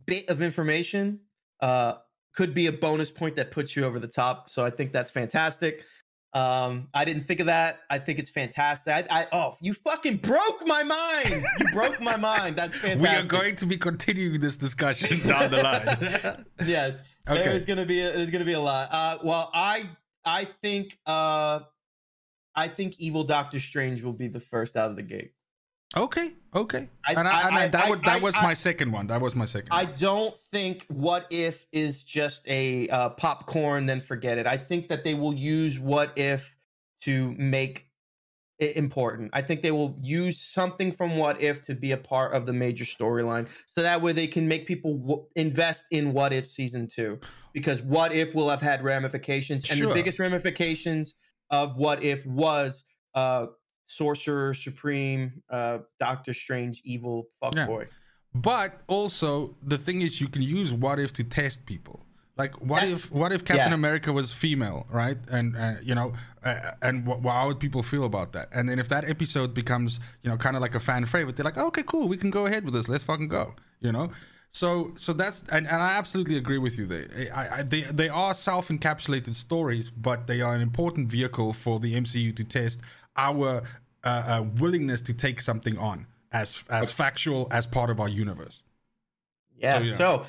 bit of information uh, could be a bonus point that puts you over the top. So I think that's fantastic. Um, I didn't think of that. I think it's fantastic. I, I oh, you fucking broke my mind. You broke my mind. That's fantastic. We are going to be continuing this discussion down the line. yes. Okay. There's gonna be a, there's gonna be a lot. Uh, well, I I think uh, I think Evil Doctor Strange will be the first out of the gate. Okay, okay. I- and I, and I- that, I- would, that I- was my second one. That was my second. I one. don't think What If is just a uh, popcorn, then forget it. I think that they will use What If to make it important. I think they will use something from What If to be a part of the major storyline, so that way they can make people w- invest in What If season two. Because What If will have had ramifications, and Sure. the biggest ramifications of What If was uh, Sorcerer Supreme, uh, Doctor Strange, evil fuckboy. But also, the thing is, you can use what if to test people. Like, what if what if Captain yeah. America was female, right? And uh, you know, uh, and wh- how would people feel about that? And then if that episode becomes, you know, kind of like a fan favorite, they're like, okay, cool, we can go ahead with this. Let's fucking go. You know. So, so that's and, and I absolutely agree with you. They, I, I, they, they are self-encapsulated stories, but they are an important vehicle for the MCU to test our uh, uh, willingness to take something on as as factual as part of our universe. Yeah. So, So,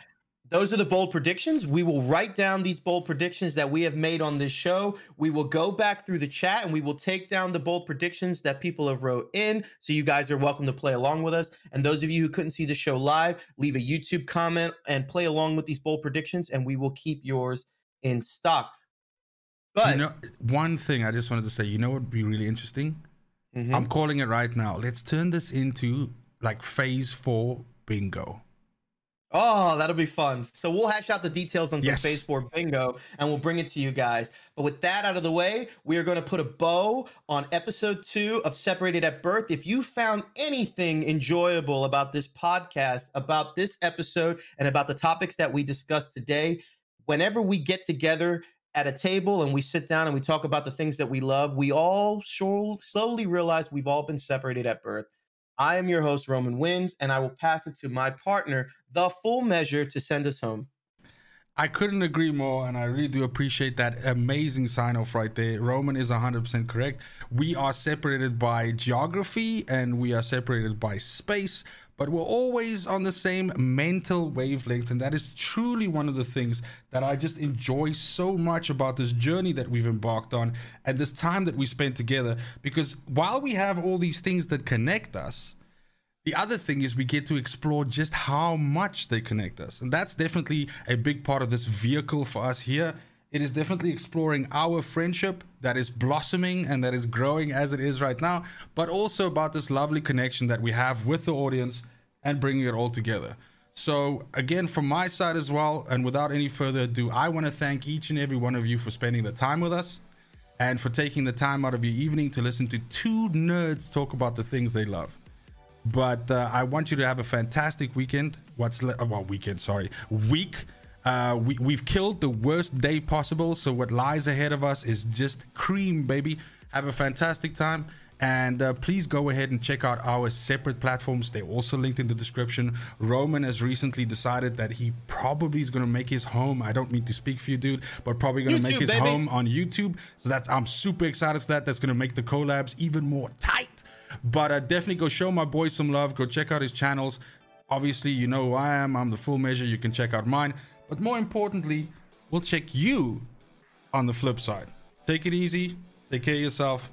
those are the bold predictions. We will write down these bold predictions that we have made on this show. We will go back through the chat and we will take down the bold predictions that people have wrote in. So you guys are welcome to play along with us. And those of you who couldn't see the show live, leave a YouTube comment and play along with these bold predictions, and we will keep yours in stock. But you know, one thing I just wanted to say. You know what would be really interesting? Mhm. I'm calling it right now. Let's turn this into like phase four bingo. Oh, that'll be fun. So we'll hash out the details on some Yes. phase four bingo and we'll bring it to you guys. But with that out of the way, we are going to put a bow on episode two of Separated at Birth. If you found anything enjoyable about this podcast, about this episode, and about the topics that we discussed today, whenever we get together at a table and we sit down and we talk about the things that we love, we all slowly realize we've all been separated at birth. I am your host, Roman Wins, and I will pass it to my partner, The Full Measure, to send us home. I couldn't agree more, and I really do appreciate that amazing sign off right there. Roman is 100% correct. We are separated by geography and we are separated by space, but we're always on the same mental wavelength. And that is truly one of the things that I just enjoy so much about this journey that we've embarked on and this time that we spent together. Because while we have all these things that connect us, the other thing is we get to explore just how much they connect us. And that's definitely a big part of this vehicle for us here. It is definitely exploring our friendship that is blossoming and that is growing as it is right now, but also about this lovely connection that we have with the audience and bringing it all together. So, again, from my side as well, and without any further ado, I want to thank each and every one of you for spending the time with us and for taking the time out of your evening to listen to two nerds talk about the things they love. But uh, I want you to have a fantastic weekend. What's le- uh, well, weekend? Sorry, week. Uh, we we've killed the worst day possible. So what lies ahead of us is just cream, baby. Have a fantastic time. And uh, please go ahead and check out our separate platforms. They're also linked in the description. Roman has recently decided that he probably is going to make his home. I don't mean to speak for you, dude, but probably going to make his baby. home on YouTube. So that's I'm super excited for that. That's going to make the collabs even more tight. But uh, definitely go show my boy some love. Go check out his channels. Obviously, you know who I am. I'm the full measure. You can check out mine. But more importantly, we'll check you on the flip side. Take it easy. Take care of yourself.